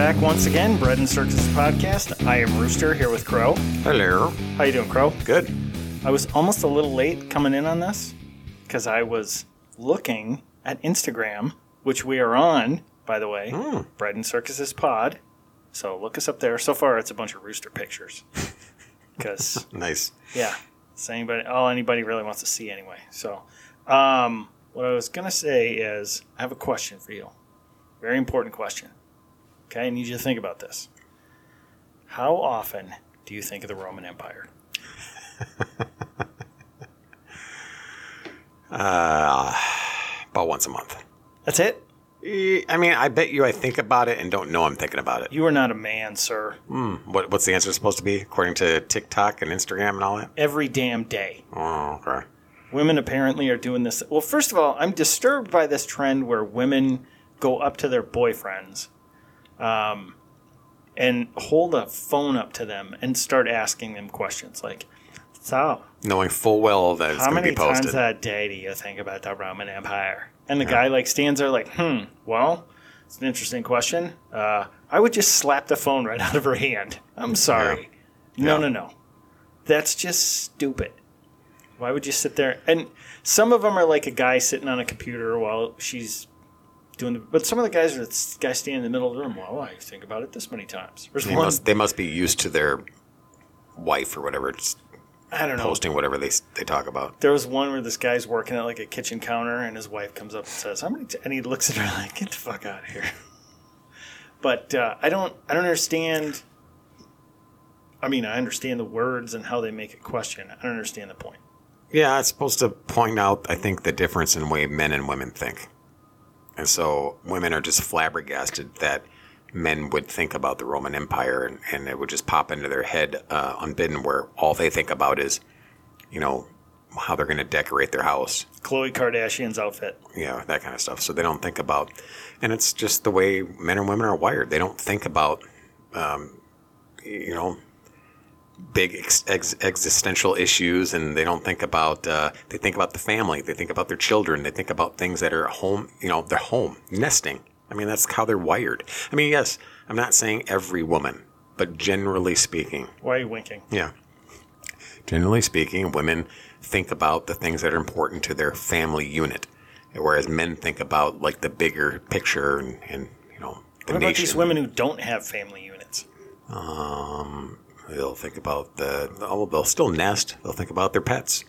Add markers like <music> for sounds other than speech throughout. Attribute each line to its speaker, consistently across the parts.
Speaker 1: Back once again, Bread and Circus podcast. I am Rooster here with Crow.
Speaker 2: Hello.
Speaker 1: How you doing, Crow?
Speaker 2: Good.
Speaker 1: I was almost a little late coming in on this because I was looking at Instagram, which we are on, by the way. Bread and Circuses pod. So look us up there. So far, it's a bunch of rooster pictures. <laughs> Because
Speaker 2: Nice.
Speaker 1: yeah, it's anybody all anybody really wants to see anyway. So, um, what I was gonna say is, I have a question for you. Very important question. Okay, I need you to think about this. How often do you think of the Roman Empire? <laughs>
Speaker 3: Uh, about once a month.
Speaker 1: That's it.
Speaker 3: Eh, I mean, I bet you I think about it and don't know I'm thinking about it.
Speaker 1: You are not a man, sir.
Speaker 3: What, what's the answer supposed to be according to TikTok and Instagram and all that?
Speaker 1: Every damn day.
Speaker 3: Oh, okay.
Speaker 1: Women apparently are doing this. Well, first of all, I'm disturbed by this trend where women go up to their boyfriends um, and hold a phone up to them and start asking them questions like, So,
Speaker 3: Knowing full well that it's
Speaker 1: how
Speaker 3: going to
Speaker 1: many
Speaker 3: be posted.
Speaker 1: times a day do you think about the Roman Empire? And the guy like stands there like, hmm, well, it's an interesting question. Uh, I would just slap the phone right <laughs> out of her hand. I'm sorry. No,
Speaker 3: Yeah.
Speaker 1: no, no. That's just stupid. Why would you sit there? And some of them are like a guy sitting on a computer while she's doing the. But some of the guys are this guy standing in the middle of the room. Well, I think about it this many times. There's
Speaker 3: they,
Speaker 1: one.
Speaker 3: must, they must be used to their wife or whatever just
Speaker 1: I don't know.
Speaker 3: posting whatever they, they talk about.
Speaker 1: There was one where this guy's working at like a kitchen counter, and his wife comes up and says, "How many?" T-? And he looks at her <laughs> like, "Get the fuck out of here." But uh, I don't. I don't understand. I mean, I understand the words and how they make a question. I don't understand the point.
Speaker 3: Yeah, it's supposed to point out, I think, the difference in the way men and women think. And so women are just flabbergasted that men would think about the Roman Empire and, and it would just pop into their head uh, unbidden, where all they think about is, you know, how they're going to decorate their house,
Speaker 1: Khloe Kardashian's outfit.
Speaker 3: Yeah, that kind of stuff. So they don't think about, and it's just the way men and women are wired. They don't think about, um, you know, big ex- ex- existential issues, and they don't think about. Uh, they think about the family. They think about their children. They think about things that are home. You know, their home nesting. I mean, that's how they're wired. I mean, yes, I'm not saying every woman, but generally speaking,
Speaker 1: Why are you winking?
Speaker 3: yeah. Generally speaking, women think about the things that are important to their family unit, whereas men think about like the bigger picture and, and you know the
Speaker 1: What about
Speaker 3: nation.
Speaker 1: these women who don't have family units?
Speaker 3: Um, they'll think about the. Oh, they'll still nest. They'll think about their pets.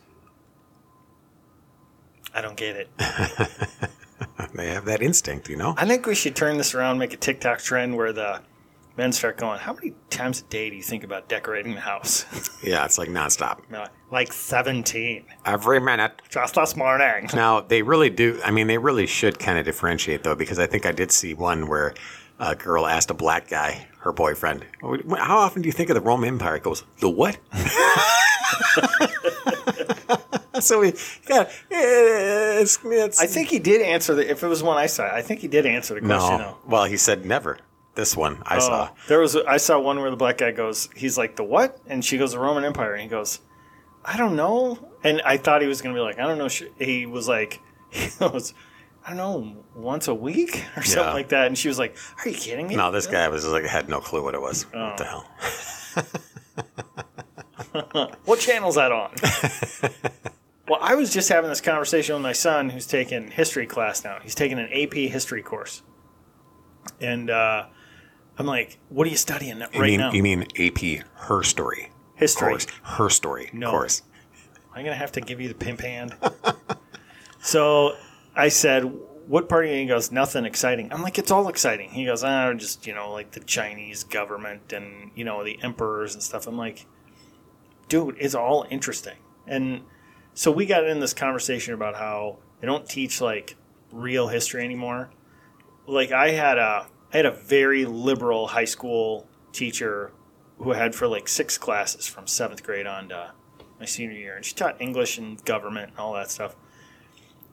Speaker 1: I don't get it. <laughs>
Speaker 3: They have that instinct, you know.
Speaker 1: I think we should turn this around, make a TikTok trend where the men start going, "How many times a day do you think about decorating the house?" <laughs>
Speaker 3: Yeah, it's like nonstop,
Speaker 1: like seventeen.
Speaker 3: every minute.
Speaker 1: Just this morning.
Speaker 3: Now they really do. I mean, they really should kind of differentiate though, because I think I did see one where a girl asked a black guy, her boyfriend, "How often do you think of the Roman Empire?" He goes, "The what?" <laughs> so we, yeah, it's, it's
Speaker 1: I think he did answer the. If it was one I saw, I think he did answer the question.
Speaker 3: no.
Speaker 1: though.
Speaker 3: Well, he said never. This one I
Speaker 1: Oh,
Speaker 3: saw.
Speaker 1: there was. I saw one where the black guy goes. He's like the what? And she goes the Roman Empire. And he goes, I don't know. And I thought he was gonna be like, I don't know. He was like, <laughs> he goes, I don't know, once a week <laughs> or something
Speaker 3: Yeah.
Speaker 1: like that. And she was like, Are you kidding me?
Speaker 3: No, this guy was like had no clue what it was.
Speaker 1: Oh.
Speaker 3: What the hell? <laughs>
Speaker 1: What channel's that on? <laughs> well, I was just having this conversation with my son who's taking history class now. He's taking an AP history course. And uh, I'm like, what are you studying right
Speaker 3: You mean
Speaker 1: now?
Speaker 3: you mean AP her story
Speaker 1: History.
Speaker 3: course her story
Speaker 1: No.
Speaker 3: course.
Speaker 1: I'm going to have to give you the pimp hand. so I said, what part of you? He goes, nothing exciting. I'm like, it's all exciting. He goes, ah, just, you know, like the Chinese government and, you know, the emperors and stuff. I'm like, dude, it's all interesting. And so we got in this conversation about how they don't teach like real history anymore. Like I had a I had a very liberal high school teacher who had for like six classes from seventh grade on to my senior year, and she taught English and government and all that stuff.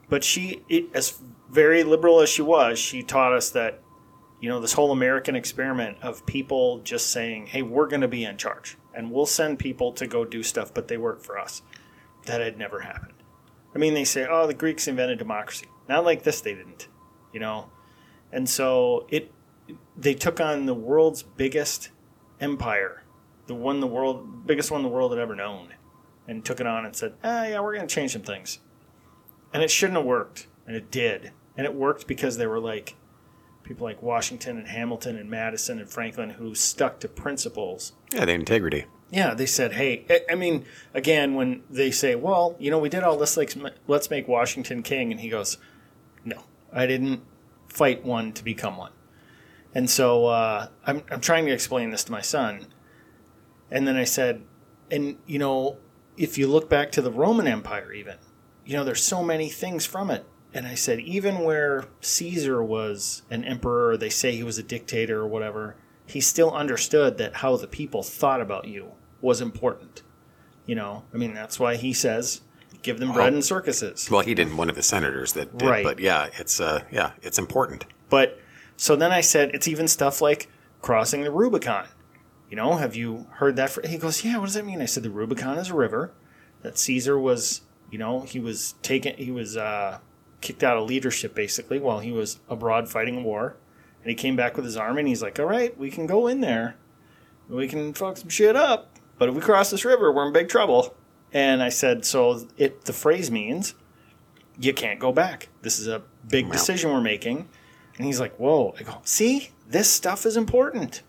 Speaker 1: But she, it, as very liberal as she was, she taught us that, you know, this whole American experiment of people just saying, "Hey, we're going to be in charge, and we'll send people to go do stuff, but they work for us." That had never happened. I mean, they say, "Oh, the Greeks invented democracy." Not like this, they didn't. You know, and so it they took on the world's biggest empire, the one the world biggest one the world had ever known, and took it on and said, "Ah, yeah, we're going to change some things." And it shouldn't have worked, and it did, and it worked because they were like people like Washington and Hamilton and Madison and Franklin who stuck to principles.
Speaker 3: Yeah, the integrity.
Speaker 1: Yeah, they said, "Hey, I- I mean, again, when they say, well, you know, we did all this, like, let's make Washington king,' and he goes, no, I didn't fight one to become one." And so uh, I'm, I'm trying to explain this to my son. And then I said, and you know, if you look back to the Roman Empire, even, you know, there's so many things from it. And I said, even where Caesar was an emperor, they say he was a dictator or whatever, he still understood that how the people thought about you was important. You know, I mean, that's why he says, give them bread and circuses.
Speaker 3: Well, he didn't. One of the senators that did,
Speaker 1: Right.
Speaker 3: but yeah, it's uh, yeah, it's important.
Speaker 1: But so then I said, it's even stuff like crossing the Rubicon. You know, have you heard that? For, he goes, yeah. What does that mean? I said, the Rubicon is a river that Caesar was. You know, he was taken. He was uh, kicked out of leadership basically while he was abroad fighting a war, and he came back with his army. And he's like, all right, we can go in there, we can fuck some shit up. But if we cross this river, we're in big trouble. And I said, so it the phrase means you can't go back. This is a big
Speaker 3: Wow.
Speaker 1: decision we're making. And he's like, whoa. I go, see, this stuff is important.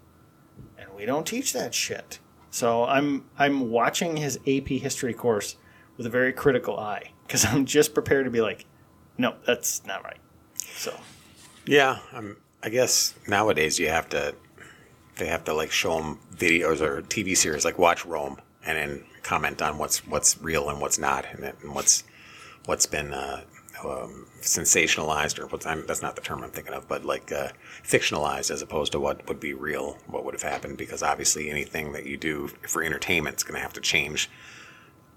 Speaker 1: And we don't teach that shit. So I'm I'm watching his AP history course with a very critical eye because <laughs> I'm just prepared to be like, no, that's not right. So
Speaker 3: Yeah, um, I guess nowadays you have to, they have to like show them videos or TV series like Watch Rome, and then comment on what's what's real and what's not, and, and what's what's been uh, um, sensationalized or what's I'm, that's not the term I'm thinking of, but like uh, fictionalized as opposed to what would be real, what would have happened. Because obviously anything that you do for entertainment is going to have to change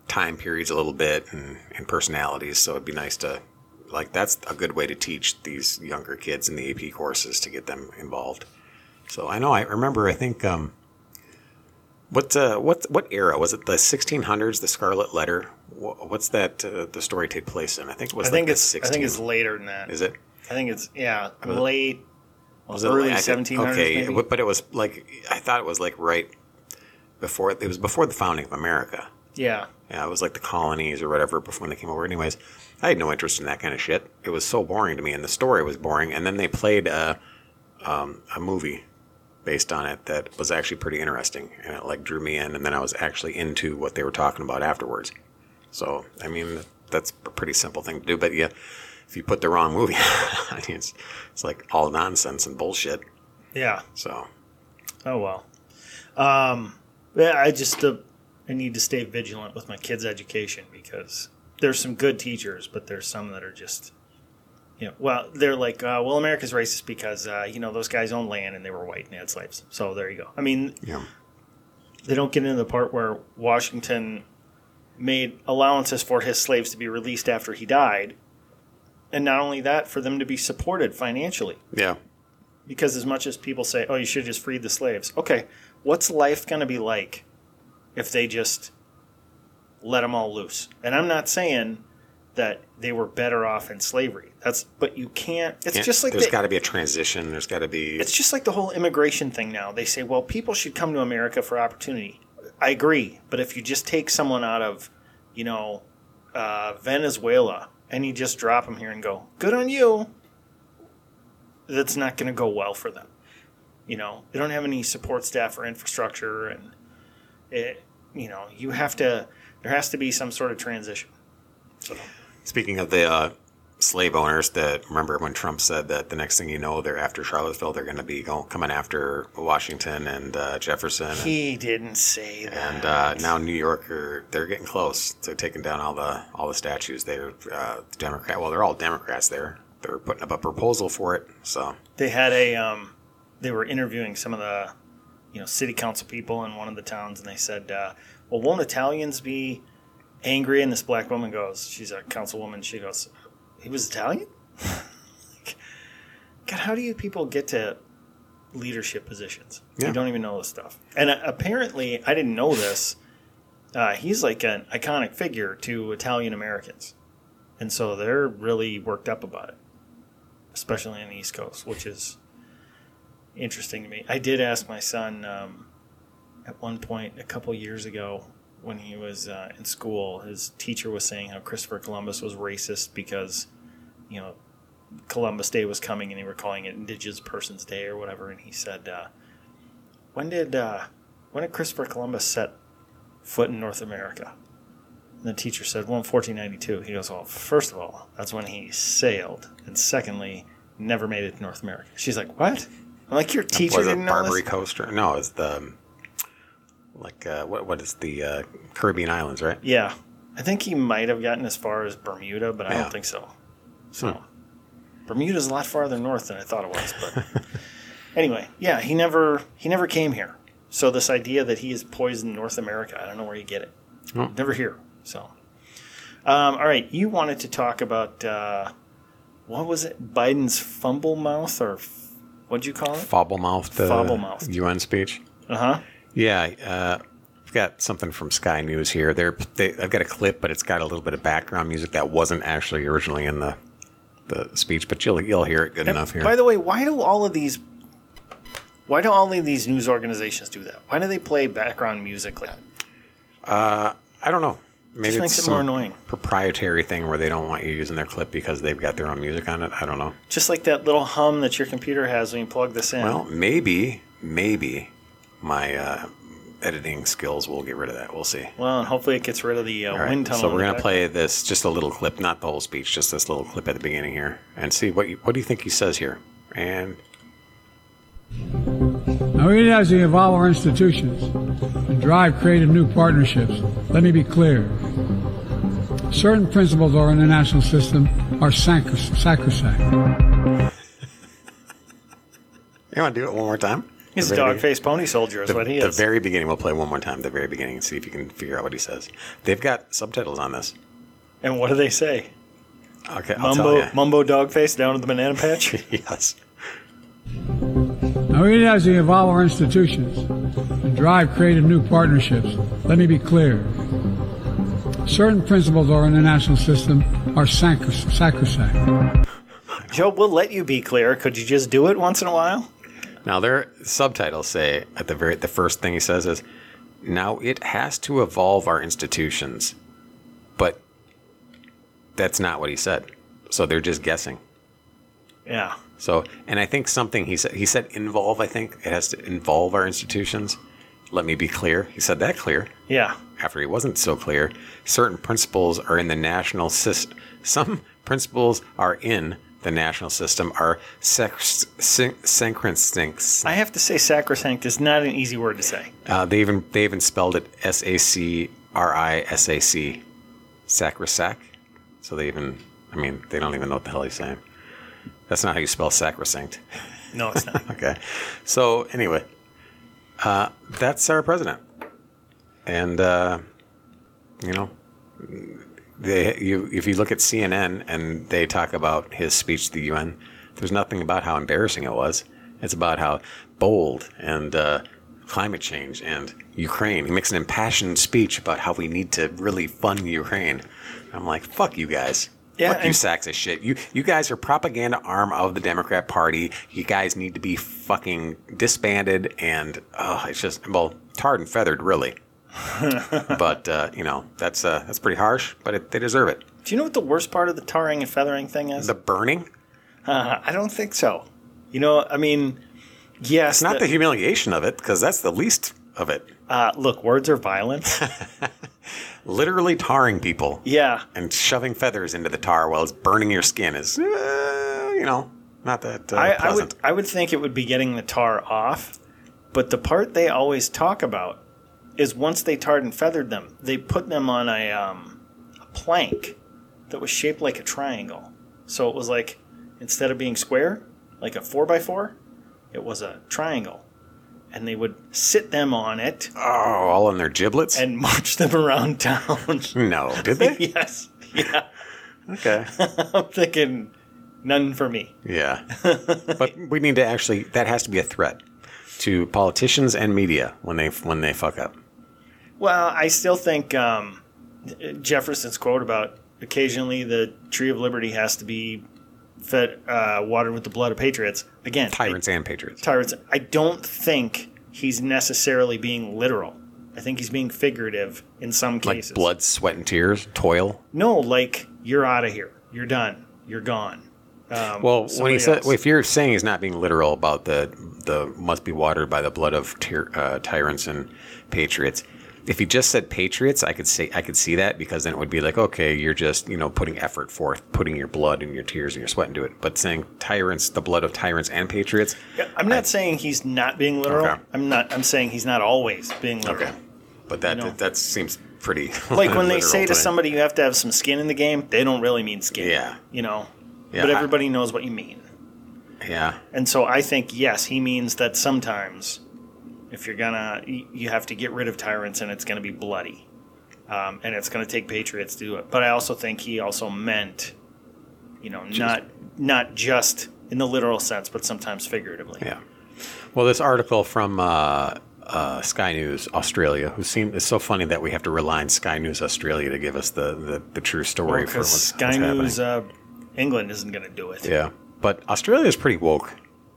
Speaker 3: time periods a little bit and, and personalities. So it'd be nice to like that's a good way to teach these younger kids in the AP courses to get them involved. So I know I remember I think um what uh, what what era was it the 1600s the Scarlet Letter what's that uh, the story take place in I think it was
Speaker 1: I think
Speaker 3: like
Speaker 1: it's
Speaker 3: the
Speaker 1: I think it's later than that.
Speaker 3: is it
Speaker 1: I think it's yeah late
Speaker 3: was it
Speaker 1: early 1700s.
Speaker 3: okay
Speaker 1: maybe.
Speaker 3: but it was like I thought it was like right before it was before the founding of America
Speaker 1: yeah.
Speaker 3: Yeah, it was like the colonies or whatever before they came over. Anyways, I had no interest in that kind of shit. It was so boring to me, and the story was boring. And then they played a, um, a movie based on it that was actually pretty interesting, and it like drew me in. And then I was actually into what they were talking about afterwards. So, I mean, that's a pretty simple thing to do. But yeah, if you put the wrong movie, <laughs> I mean, it's it's like all nonsense and bullshit.
Speaker 1: Yeah.
Speaker 3: So,
Speaker 1: Oh well. Um, yeah, I just uh, I need to stay vigilant with my kids' education because there's some good teachers, but there's some that are just, you know, well, they're like, uh, well, America's racist because uh, you know those guys owned land and they were white and had slaves. So there you go. I mean,
Speaker 3: yeah,
Speaker 1: they don't get into the part where Washington made allowances for his slaves to be released after he died, and not only that, for them to be supported financially.
Speaker 3: Yeah,
Speaker 1: because as much as people say, "Oh, you should just free the slaves," okay, what's life going to be like if they just let them all loose? And I'm not saying that they were better off in slavery. That's but you can't. It's
Speaker 3: Yeah,
Speaker 1: just like
Speaker 3: there's
Speaker 1: the,
Speaker 3: got to be a transition. There's got to be
Speaker 1: it's just like the whole immigration thing now. They say, "Well, people should come to America for opportunity." I agree, but if you just take someone out of, you know, uh, Venezuela and you just drop them here and go, "Good on you," that's not going to go well for them. You know, they don't have any support staff or infrastructure, and it, you know, you have to. There has to be some sort of transition. So,
Speaker 3: Speaking of the uh, slave owners, that remember when Trump said that the next thing you know, they're after Charlottesville, they're going to be going, coming after Washington and uh, Jefferson, and,
Speaker 1: he didn't say that.
Speaker 3: and uh, now New York are they're getting close to taking down all the all the statues. They're uh, Democrat. Well, they're all Democrats there. They're putting up a proposal for it. So
Speaker 1: they had a um, they were interviewing some of the you know city council people in one of the towns, and they said, uh, "Well, won't Italians be angry?" And this black woman goes, "She's a councilwoman." She goes, "He was Italian." <laughs> God, how do you people get to leadership positions?
Speaker 3: Yeah.
Speaker 1: You don't even know this stuff. And uh, apparently, I didn't know this. Uh, he's like an iconic figure to Italian Americans, and so they're really worked up about it, especially on the East Coast, which is interesting to me. I did ask my son um, at one point a couple years ago when he was uh, in school. His teacher was saying how Christopher Columbus was racist because, you know, Columbus Day was coming and they were calling it Indigenous Persons Day or whatever. And he said, uh, "When did uh, when did Christopher Columbus set foot in North America?" And the teacher said, "Well, in 1492." He goes, "Well, first of all, that's when he sailed, and secondly, never made it to North America." She's like, "What?" I'm like, "Your teacher
Speaker 3: was
Speaker 1: didn't
Speaker 3: Barbary
Speaker 1: this."
Speaker 3: Coaster? No, it's the like uh, what what is the uh, Caribbean islands, right?
Speaker 1: Yeah, I think he might have gotten as far as Bermuda, but I
Speaker 3: Yeah.
Speaker 1: don't think so. So,
Speaker 3: Hmm.
Speaker 1: Bermuda's a lot farther north than I thought it was. But <laughs> anyway, yeah, he never he never came here. So this idea that he is poisoned North America, I don't know where you get it.
Speaker 3: Oh.
Speaker 1: Never here. So, um, all right, you wanted to talk about uh, what was it? Biden's fumble mouth, or what'd you call it?
Speaker 3: Fobble-mouthed, uh,
Speaker 1: Fobble-mouthed.
Speaker 3: UN speech.
Speaker 1: Uh huh.
Speaker 3: Yeah, uh, I've got something from Sky News here. They're, they, I've got a clip, but it's got a little bit of background music that wasn't actually originally in the the speech, but you'll you'll hear it good enough here.
Speaker 1: By the way, why do all of these? Why do all of these news organizations do that? Why do they play background music like?
Speaker 3: I don't know. Maybe
Speaker 1: Just
Speaker 3: it's
Speaker 1: makes it
Speaker 3: some
Speaker 1: more annoying.
Speaker 3: proprietary thing where they don't want you using their clip because they've got their own music on it. I don't know.
Speaker 1: Just like that little hum that your computer has when you plug this in.
Speaker 3: Well, maybe maybe my uh, editing skills will get rid of that. We'll see.
Speaker 1: Well, and hopefully it gets rid of the uh,
Speaker 3: All right,
Speaker 1: wind tunnel.
Speaker 3: so we're gonna play this just a little clip, not the whole speech, just this little clip at the beginning here, and see what you, what do you think he says here. And
Speaker 4: Now, even as we evolve our institutions and drive creative new partnerships, let me be clear. Certain principles of our international system are sacros- sacrosanct.
Speaker 3: you want to do it one more time?
Speaker 1: He's
Speaker 3: The
Speaker 1: a
Speaker 3: very
Speaker 1: dog faced pony soldier, is
Speaker 3: The,
Speaker 1: what he is.
Speaker 3: the very beginning, we'll play one more time. The very beginning, and see if you can figure out what he says. They've got subtitles on this.
Speaker 1: and what do they say?
Speaker 3: Okay, I'll
Speaker 1: Mumbo,
Speaker 3: tell you.
Speaker 1: mumbo dog face down at the banana patch. <laughs>
Speaker 3: yes.
Speaker 4: Now, even as we evolve our institutions and drive creative new partnerships, let me be clear. Certain principles of our international system are sacrosanct.
Speaker 1: Joe, we'll let you be clear. Could you just do it once in a while?
Speaker 3: Now their subtitles say at the very the first thing he says is, "Now it has to evolve our institutions," but that's not what he said. So they're just guessing.
Speaker 1: Yeah.
Speaker 3: So, and I think something he said he said involve. I think it has to involve our institutions. Let me be clear. He said that clear.
Speaker 1: Yeah.
Speaker 3: After he wasn't so clear, certain principles are in the national system. Some principles are in the national system are syn- synchronistic.
Speaker 1: I have to say, sacrosanct is not an easy word to say.
Speaker 3: Uh, they even they even spelled it S A C R I S A C, sacrosac. So they even, I mean, they don't even know what the hell he's saying. That's not how you spell sacrosanct.
Speaker 1: No, it's not. <laughs>
Speaker 3: Okay. So anyway, uh, that's our president, and uh, you know, they you if you look at CNN and they talk about his speech to the UN, there's nothing about how embarrassing it was. It's about how bold and uh, climate change and Ukraine. He makes an impassioned speech about how we need to really fund Ukraine. I'm like, fuck you guys.
Speaker 1: Yeah,
Speaker 3: Fuck you sacks of shit. You you guys are propaganda arm of the Democrat Party. You guys need to be fucking disbanded and oh, it's just well tarred and feathered, really. <laughs> but uh, you know that's uh, that's pretty harsh, but it, they deserve it.
Speaker 1: Do you know what the worst part of the tarring and feathering thing is?
Speaker 3: The burning,
Speaker 1: Uh, I don't think so. You know, I mean, yes.
Speaker 3: it's not the humiliation of it because that's the least of it.
Speaker 1: Uh, look, words are violent. <laughs>
Speaker 3: Literally tarring people
Speaker 1: yeah.
Speaker 3: and shoving feathers into the tar while it's burning your skin is, uh, you know, not that uh,
Speaker 1: I, I would I would think it would be getting the tar off, but the part they always talk about is once they tarred and feathered them, they put them on a um, a plank that was shaped like a triangle. So it was like instead of being square, like a four by four, it was a triangle, and they would sit them on it
Speaker 3: Oh, all on their giblets?
Speaker 1: and <laughs> march them around town.
Speaker 3: no, did they? <laughs>
Speaker 1: yes, yeah.
Speaker 3: okay. <laughs>
Speaker 1: I'm thinking none for me.
Speaker 3: Yeah. but we need to actually that has to be a threat to politicians and media when they when they fuck up.
Speaker 1: Well, I still think um, Jefferson's quote about occasionally the tree of liberty has to be fed uh, watered with the blood of patriots. Again,
Speaker 3: Tyrants and patriots.
Speaker 1: tyrants. I don't think he's necessarily being literal. I think he's being figurative in some
Speaker 3: Like
Speaker 1: cases.
Speaker 3: blood, sweat and tears, toil.
Speaker 1: No, like you're out of here. You're done. You're gone. Um,
Speaker 3: Well, when he said, if you're saying he's not being literal about the the must be watered by the blood of tyr uh, tyrants and patriots, if he just said patriots, I could say I could see that because then it would be like, okay, you're just you know putting effort forth, putting your blood and your tears and your sweat into it. But saying tyrants, the blood of tyrants and patriots,
Speaker 1: Yeah, I'm not saying he's not being literal.
Speaker 3: Okay.
Speaker 1: I'm not. I'm saying he's not always being literal.
Speaker 3: okay, but that
Speaker 1: No.
Speaker 3: that seems pretty <laughs>
Speaker 1: Like when they say to
Speaker 3: me.
Speaker 1: somebody you have to have some skin in the game, they don't really mean skin.
Speaker 3: Yeah.
Speaker 1: You know.
Speaker 3: Yeah,
Speaker 1: but
Speaker 3: I-
Speaker 1: everybody knows what you mean.
Speaker 3: yeah,
Speaker 1: And so I think yes, he means that sometimes if you're gonna you have to get rid of tyrants and it's gonna be bloody. Um, and it's going to take patriots to do it. But I also think he also meant, you know, not not just in the literal sense, but sometimes figuratively.
Speaker 3: Yeah. Well, this article from uh, uh, Sky News Australia, who seemed it's so funny that we have to rely on Sky News Australia to give us the the, the true story for
Speaker 1: Because
Speaker 3: what's,
Speaker 1: Sky
Speaker 3: what's
Speaker 1: News uh, England isn't going to do it.
Speaker 3: yeah, but Australia is pretty woke.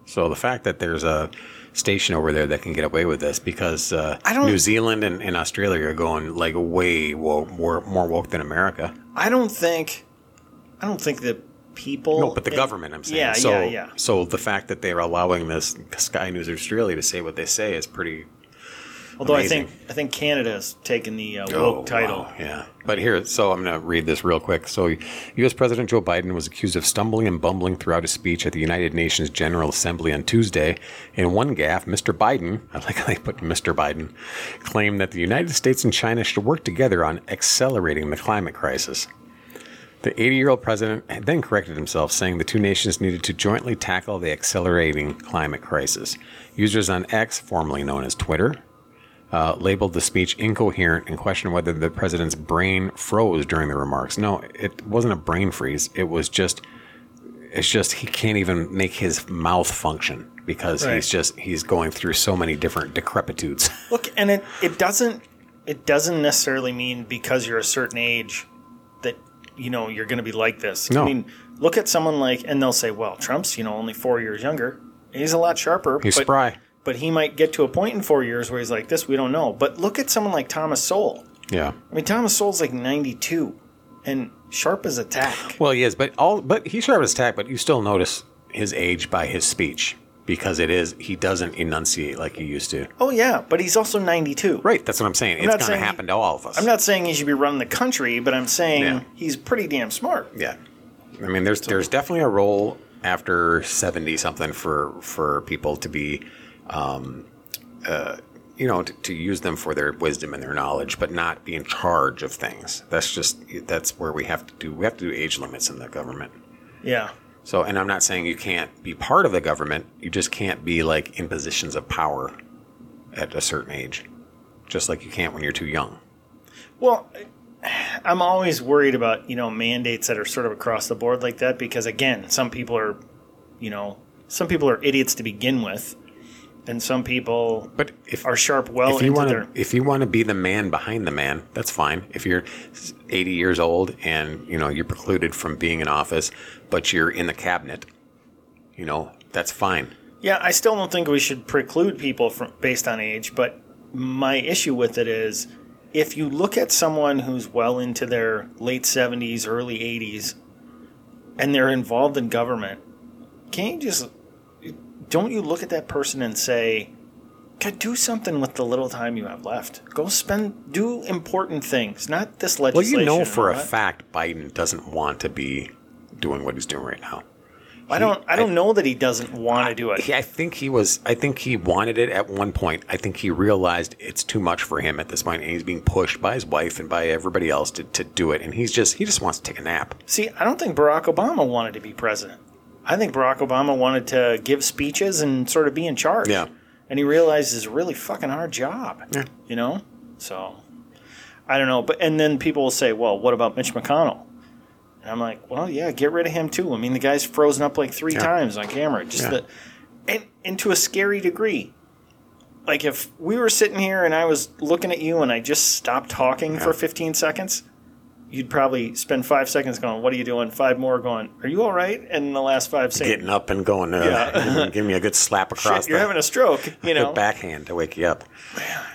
Speaker 3: So the fact that there's a station over there that can get away with this, because uh,
Speaker 1: I don't-
Speaker 3: New Zealand and, and Australia are going like way woke, more more woke than America.
Speaker 1: I don't think, I don't think that people.
Speaker 3: No, but the
Speaker 1: in-
Speaker 3: government, I'm saying.
Speaker 1: Yeah,
Speaker 3: so,
Speaker 1: yeah, yeah.
Speaker 3: So the fact that they're allowing this Sky News Australia to say what they say is pretty
Speaker 1: Although
Speaker 3: amazing.
Speaker 1: I think I think Canada's taken the uh, woke
Speaker 3: Oh,
Speaker 1: title.
Speaker 3: wow, Yeah. But here, so I'm going to read this real quick. So, U.S. President Joe Biden was accused of stumbling and bumbling throughout his speech at the United Nations General Assembly on Tuesday. In one gaffe, Mr. Biden, <laughs> I like how they put Mr. Biden, claimed that the United States and China should work together on accelerating the climate crisis. The 80 year old president then corrected himself, saying the two nations needed to jointly tackle the accelerating climate crisis. Users on X, formerly known as Twitter, uh, labeled the speech incoherent and questioned whether the president's brain froze during the remarks. No, it wasn't a brain freeze. It was just, it's just he can't even make his mouth function because
Speaker 1: Right.
Speaker 3: he's just he's going through so many different decrepitudes. <laughs>
Speaker 1: Look, and it, it doesn't it doesn't necessarily mean because you're a certain age that you know you're going to be like this.
Speaker 3: No.
Speaker 1: I mean, look at someone like, and they'll say, "Well, Trump's you know only four years younger. He's a lot sharper.
Speaker 3: He's
Speaker 1: but,
Speaker 3: spry.
Speaker 1: But he might get to a point in four years where he's like this. We don't know. But look at someone like Thomas Sowell.
Speaker 3: Yeah.
Speaker 1: I mean, Thomas Sowell's like 92 and sharp as a tack.
Speaker 3: Well, he is, but all but he's sharp as a tack. But you still notice his age by his speech because it is he doesn't enunciate like he used to.
Speaker 1: Oh yeah, but he's also 92.
Speaker 3: Right. That's what I'm saying. it's going to
Speaker 1: he-
Speaker 3: happen to all of us.
Speaker 1: I'm not saying he should be running the country, but I'm saying
Speaker 3: Yeah.
Speaker 1: he's pretty damn smart.
Speaker 3: Yeah, I mean, there's there's definitely a role after seventy something for for people to be, um, uh, you know, to, to use them for their wisdom and their knowledge, but not be in charge of things. That's just that's where we have to do we have to do age limits in the government.
Speaker 1: Yeah.
Speaker 3: So, and I'm not saying you can't be part of the government. You just can't be like in positions of power at a certain age, just like you can't when you're too young.
Speaker 1: Well, I'm always worried about, you know, mandates that are sort of across the board like that because again, some people are, you know, some people are idiots to begin with and some people
Speaker 3: But if
Speaker 1: are sharp well
Speaker 3: if you want
Speaker 1: their
Speaker 3: to if you want to be the man behind the man that's fine. If you're 80 years old and you know you're precluded from being in office but you're in the cabinet you know that's fine.
Speaker 1: Yeah, I still don't think we should preclude people from based on age, but my issue with it is if you look at someone who's well into their late 70s, early 80s and they're involved in government, can't you just don't you look at that person and say, God, do something with the little time you have left. Go spend, do important things, not this legislation.
Speaker 3: well you know for a fact biden doesn't want to be doing what he's doing right now
Speaker 1: I don't, I don't know that he doesn't want to do it.
Speaker 3: I think he was. I think he wanted it at one point. I think he realized it's too much for him at this point, and he's being pushed by his wife and by everybody else to, to do it. And he's just he just wants to take a nap.
Speaker 1: See, I don't think Barack Obama wanted to be president. I think Barack Obama wanted to give speeches and sort of be in charge.
Speaker 3: Yeah.
Speaker 1: And he realized it's a really fucking hard job.
Speaker 3: Yeah.
Speaker 1: You know? So I don't know. But and then people will say, Well, what about Mitch McConnell? And I'm like, Well, yeah, get rid of him too. I mean the guy's frozen up like three
Speaker 3: Yeah.
Speaker 1: times on camera. Just
Speaker 3: Yeah.
Speaker 1: the and, and to a scary degree. Like if we were sitting here and I was looking at you and I just stopped talking for 15 seconds, you'd probably spend five seconds going, "What are you doing?" Five more going, "Are you all right?" And in the last five seconds,
Speaker 3: Getting up and going. Uh,
Speaker 1: Yeah. <laughs>
Speaker 3: give me a good slap across
Speaker 1: "Shit, you're
Speaker 3: the
Speaker 1: having a stroke," you <laughs> know?
Speaker 3: backhand to wake you up.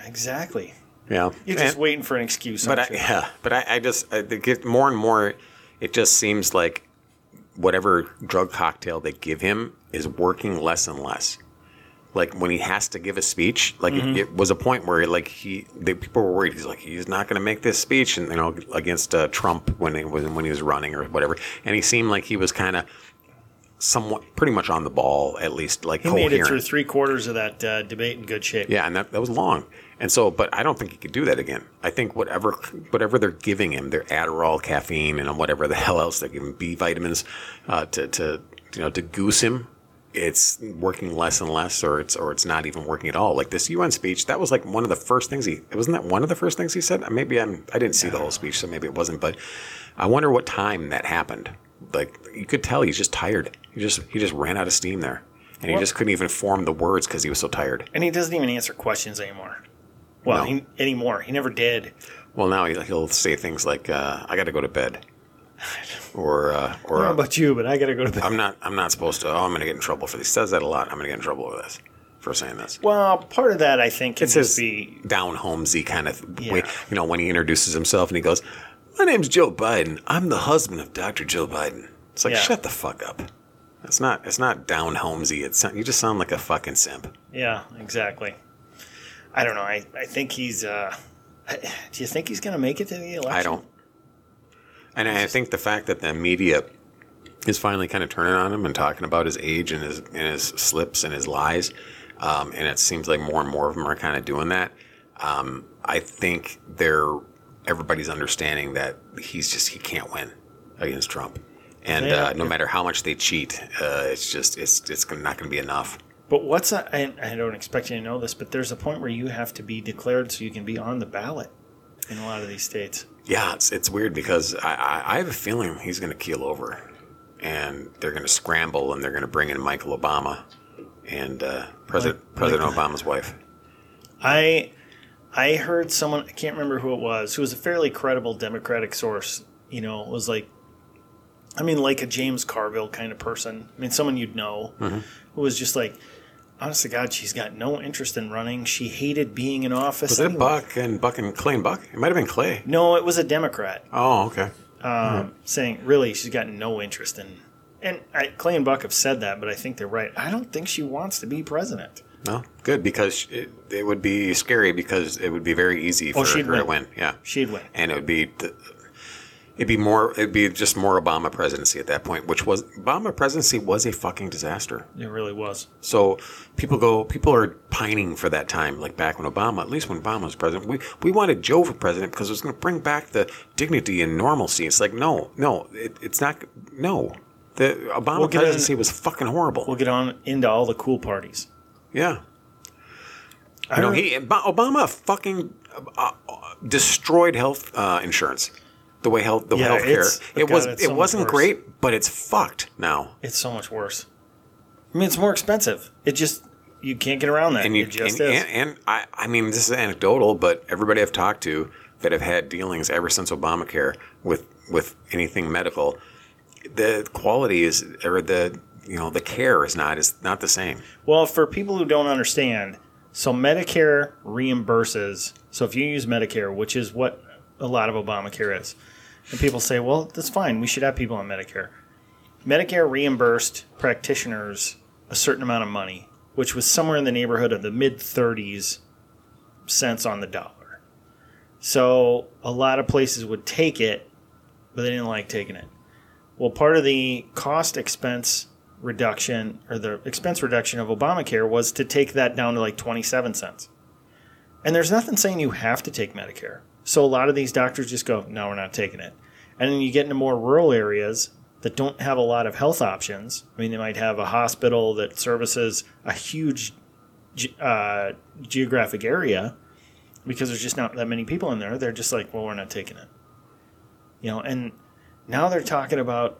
Speaker 1: Exactly.
Speaker 3: Yeah.
Speaker 1: You're just
Speaker 3: And-
Speaker 1: waiting for an excuse.
Speaker 3: But I, yeah, but I, I just I, get more and more. It just seems like whatever drug cocktail they give him is working less and less. Like when he has to give a speech, like
Speaker 1: Mm-hmm.
Speaker 3: it, it was a point where like he, the people were worried. He's like he's not going to make this speech, and you know against uh, Trump when he was when he was running or whatever. And he seemed like he was kind of somewhat pretty much on the ball at least, like
Speaker 1: he
Speaker 3: coherent.
Speaker 1: made it through three quarters of that uh, debate in good shape.
Speaker 3: Yeah, and that, that was long. And so, but I don't think he could do that again. I think whatever whatever they're giving him, their Adderall, caffeine, and whatever the <laughs> hell else they're giving, B vitamins, uh, to to you know to goose him, it's working less and less, or it's or it's not even working at all. Like this UN speech, that was like one of the first things he wasn't that one of the first things he said. Maybe I'm I didn't see the whole speech, so maybe it wasn't. But I wonder what time that happened. Like you could tell he's just tired. He just he just ran out of steam there, and he
Speaker 1: Well-
Speaker 3: just couldn't even form the words because he was so tired.
Speaker 1: And he doesn't even answer questions anymore. Well,
Speaker 3: No.
Speaker 1: he, anymore. He never did.
Speaker 3: Well, now he- he'll say things like, uh, "I got to go to bed," <laughs> or uh,
Speaker 1: I
Speaker 3: or
Speaker 1: don't know about you, but I got to go to bed.
Speaker 3: "I'm not I'm not supposed to." Oh, I'm going to get in trouble for this. He says that a lot. I'm going to get in trouble with this for saying this.
Speaker 1: Well, part of that I think can
Speaker 3: It's
Speaker 1: just
Speaker 3: his
Speaker 1: be
Speaker 3: down homesy kind of
Speaker 1: Yeah.
Speaker 3: way. You know, when he introduces himself and he goes, "My name's Joe Biden. I'm the husband of Dr. Joe Biden." It's like,
Speaker 1: Yeah.
Speaker 3: shut the fuck up. It's not. It's not down homesy. It's you just sound like a fucking simp.
Speaker 1: yeah, exactly. I don't know. I, I think he's. Uh, <sighs> do you think he's going to make it to the election?
Speaker 3: I don't. And I think the fact that the media is finally kind of turning on him and talking about his age and his and his slips and his lies, um, and it seems like more and more of them are kind of doing that. Um, I think they're everybody's understanding that he's just he can't win against Trump, and
Speaker 1: Yeah.
Speaker 3: uh, no matter how much they cheat, uh, it's just it's it's not going to be enough.
Speaker 1: But what's a, I, I don't expect you to know this, but there's a point where you have to be declared so you can be on the ballot in a lot of these states.
Speaker 3: Yeah, it's it's weird because I, I, I have a feeling he's going to keel over, and they're going to scramble and they're going to bring in Michael Obama and uh, President President Obama's wife.
Speaker 1: I I heard someone I can't remember who it was who was a fairly credible Democratic source. You know, was like, I mean, like a James Carville kind of person. I mean, someone you'd know who was just like, honest to God, she's got no interest in running. She hated being in office.
Speaker 3: Was it
Speaker 1: anyway."
Speaker 3: Buck and Buck and Clay and Buck? It might have been Clay.
Speaker 1: No, it was a Democrat
Speaker 3: Oh, okay.
Speaker 1: um, saying really she's got no interest in. And I, Clay and Buck have said that, but I think they're right. I don't think she wants to be president.
Speaker 3: No, good because it, it would be scary because it would be very easy for
Speaker 1: Oh,
Speaker 3: her to
Speaker 1: win.
Speaker 3: win. Yeah,
Speaker 1: She'd win.
Speaker 3: and it would be the, it'd be more it'd be just more Obama presidency at that point, which was Obama presidency was a fucking disaster.
Speaker 1: It really was.
Speaker 3: So people go, people are pining for that time, like back when Obama, at least when Obama was president. We we wanted Joe for president because it was going to bring back the dignity and normalcy. It's like no, no, it, it's not. No, the Obama
Speaker 1: We'll
Speaker 3: presidency
Speaker 1: in-
Speaker 3: was fucking horrible.
Speaker 1: We'll get on into all the cool parties.
Speaker 3: yeah,
Speaker 1: I
Speaker 3: you know, he Obama fucking uh, uh, destroyed health uh, insurance. The way health, the
Speaker 1: Yeah,
Speaker 3: health care,
Speaker 1: it's-
Speaker 3: it
Speaker 1: God,
Speaker 3: was, it
Speaker 1: so
Speaker 3: wasn't great, but it's fucked now.
Speaker 1: It's so much worse. I mean, it's more expensive. It just you can't get around that.
Speaker 3: and you
Speaker 1: it just
Speaker 3: and,
Speaker 1: is.
Speaker 3: and, and I, I mean this is anecdotal, but everybody I've talked to that have had dealings ever since Obamacare with with anything medical, the quality is or the you know the care is not is not the same.
Speaker 1: well, for people who don't understand, so Medicare reimburses. So if you use Medicare, which is what a lot of Obamacare is, and people say, "Well, that's fine. We should have people on Medicare." Medicare reimbursed practitioners a certain amount of money, which was somewhere in the neighborhood of the mid 30s cents on the dollar. So a lot of places would take it, but they didn't like taking it. Well, part of the cost expense reduction or the expense reduction of Obamacare was to take that down to like 27 cents. And there's nothing saying you have to take Medicare. So a lot of these doctors just go, no, we're not taking it. And then you get into more rural areas that don't have a lot of health options. I mean, they might have a hospital that services a huge uh, geographic area because there's just not that many people in there. They're just like, well, we're not taking it. You know, and now they're talking about,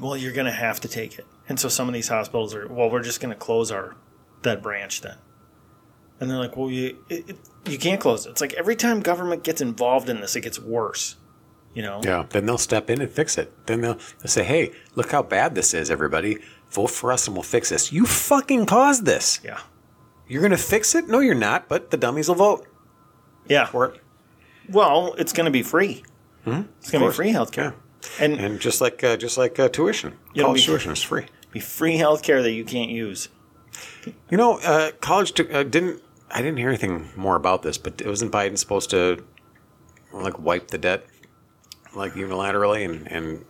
Speaker 1: well, you're going to have to take it. And so some of these hospitals are, well, we're just going to close our that branch then. And they're like, well, you it, it, you can't close it. It's like every time government gets involved in this, it gets worse. You know?
Speaker 3: Yeah. Then they'll step in and fix it. Then they'll, they'll say, hey, look how bad this is, everybody. Vote for us and we'll fix this. You fucking caused this.
Speaker 1: Yeah.
Speaker 3: You're going to fix it? No, you're not, but the dummies will vote
Speaker 1: Yeah.
Speaker 3: for it.
Speaker 1: Well, it's going to be free. It's going to be free healthcare.
Speaker 3: Yeah.
Speaker 1: And,
Speaker 3: And just like uh, just like uh, tuition, college
Speaker 1: be-
Speaker 3: tuition is free.
Speaker 1: be free healthcare that you can't use.
Speaker 3: You know, uh, college uh, didn't. I didn't hear anything more about this, but wasn't Biden supposed to like wipe the debt like unilaterally? And, and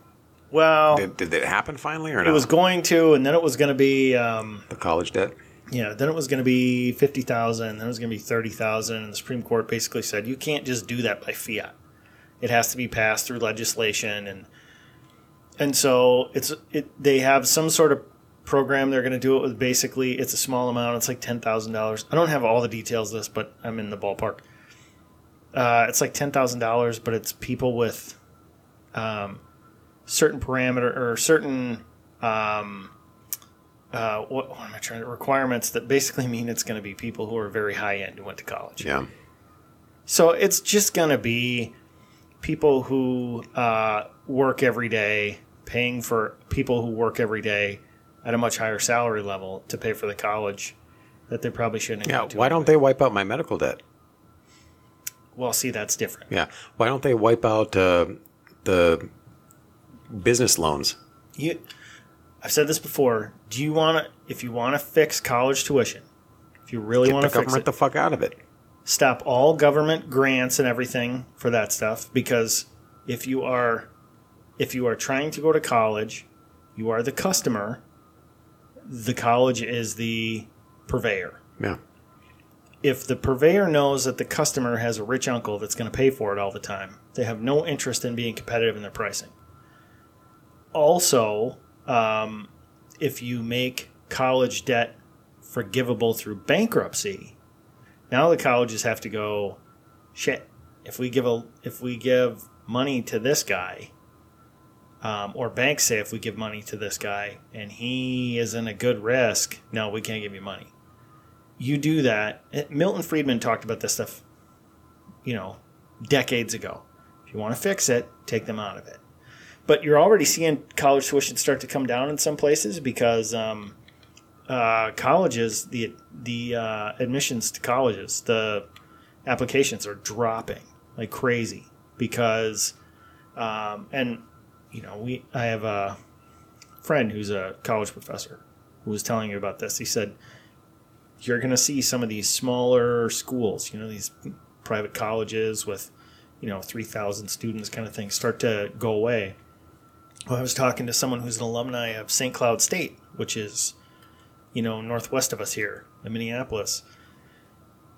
Speaker 1: Well,
Speaker 3: did, did it happen finally or not?
Speaker 1: it was going to, and then it was going to be, um,
Speaker 3: the college debt.
Speaker 1: yeah, then it was going to be 50,000, then it was going to be 30,000. And the Supreme Court basically said you can't just do that by fiat. It has to be passed through legislation. And, and so it's, it, they have some sort of program they're going to do it with basically it's a small amount it's like $10,000 I don't have all the details of this but I'm in the ballpark uh, it's like $10,000 but it's people with um, certain parameter or certain um, uh, what, what am I trying to requirements that basically <laughs> mean it's going to be people who are very high end who went to college
Speaker 3: Yeah.
Speaker 1: so it's just going to be people who uh, work every day, paying for people who work every day at a much higher salary level to pay for the college that they probably shouldn't have
Speaker 3: Yeah. Why don't they wipe out my medical debt?
Speaker 1: Well, see, that's different.
Speaker 3: Yeah. Why don't they wipe out uh, the business loans?
Speaker 1: You, I've said this before. Do you want to, if you want to fix college tuition, if you really want to fix it,
Speaker 3: the fuck out of it.
Speaker 1: stop all government grants and everything for that stuff because if you are if you are trying to go to college you are the customer the college is the purveyor
Speaker 3: Yeah.
Speaker 1: if the purveyor knows that the customer has a rich uncle that's going to pay for it all the time they have no interest in being competitive in their pricing also um, if you make college debt forgivable through bankruptcy now the colleges have to go, shit. If we give a if we give money to this guy, um, or banks say if we give money to this guy and he isn't a good risk, no, we can't give you money. You do that. Milton Friedman talked about this stuff, you know, decades ago. You want to fix it, take them out of it. But you're already seeing college tuition start to come down in some places because um, uh, colleges, the the uh, admissions to colleges, the applications are dropping like crazy because, um, and you know, we I have a friend who's a college professor who was telling me about this. He said you're going to see some of these smaller schools, you know, these private colleges with you know three thousand students, kind of thing, start to go away. Well, I was talking to someone who's an alumni of St. Cloud State, which is you know, northwest of us here in Minneapolis.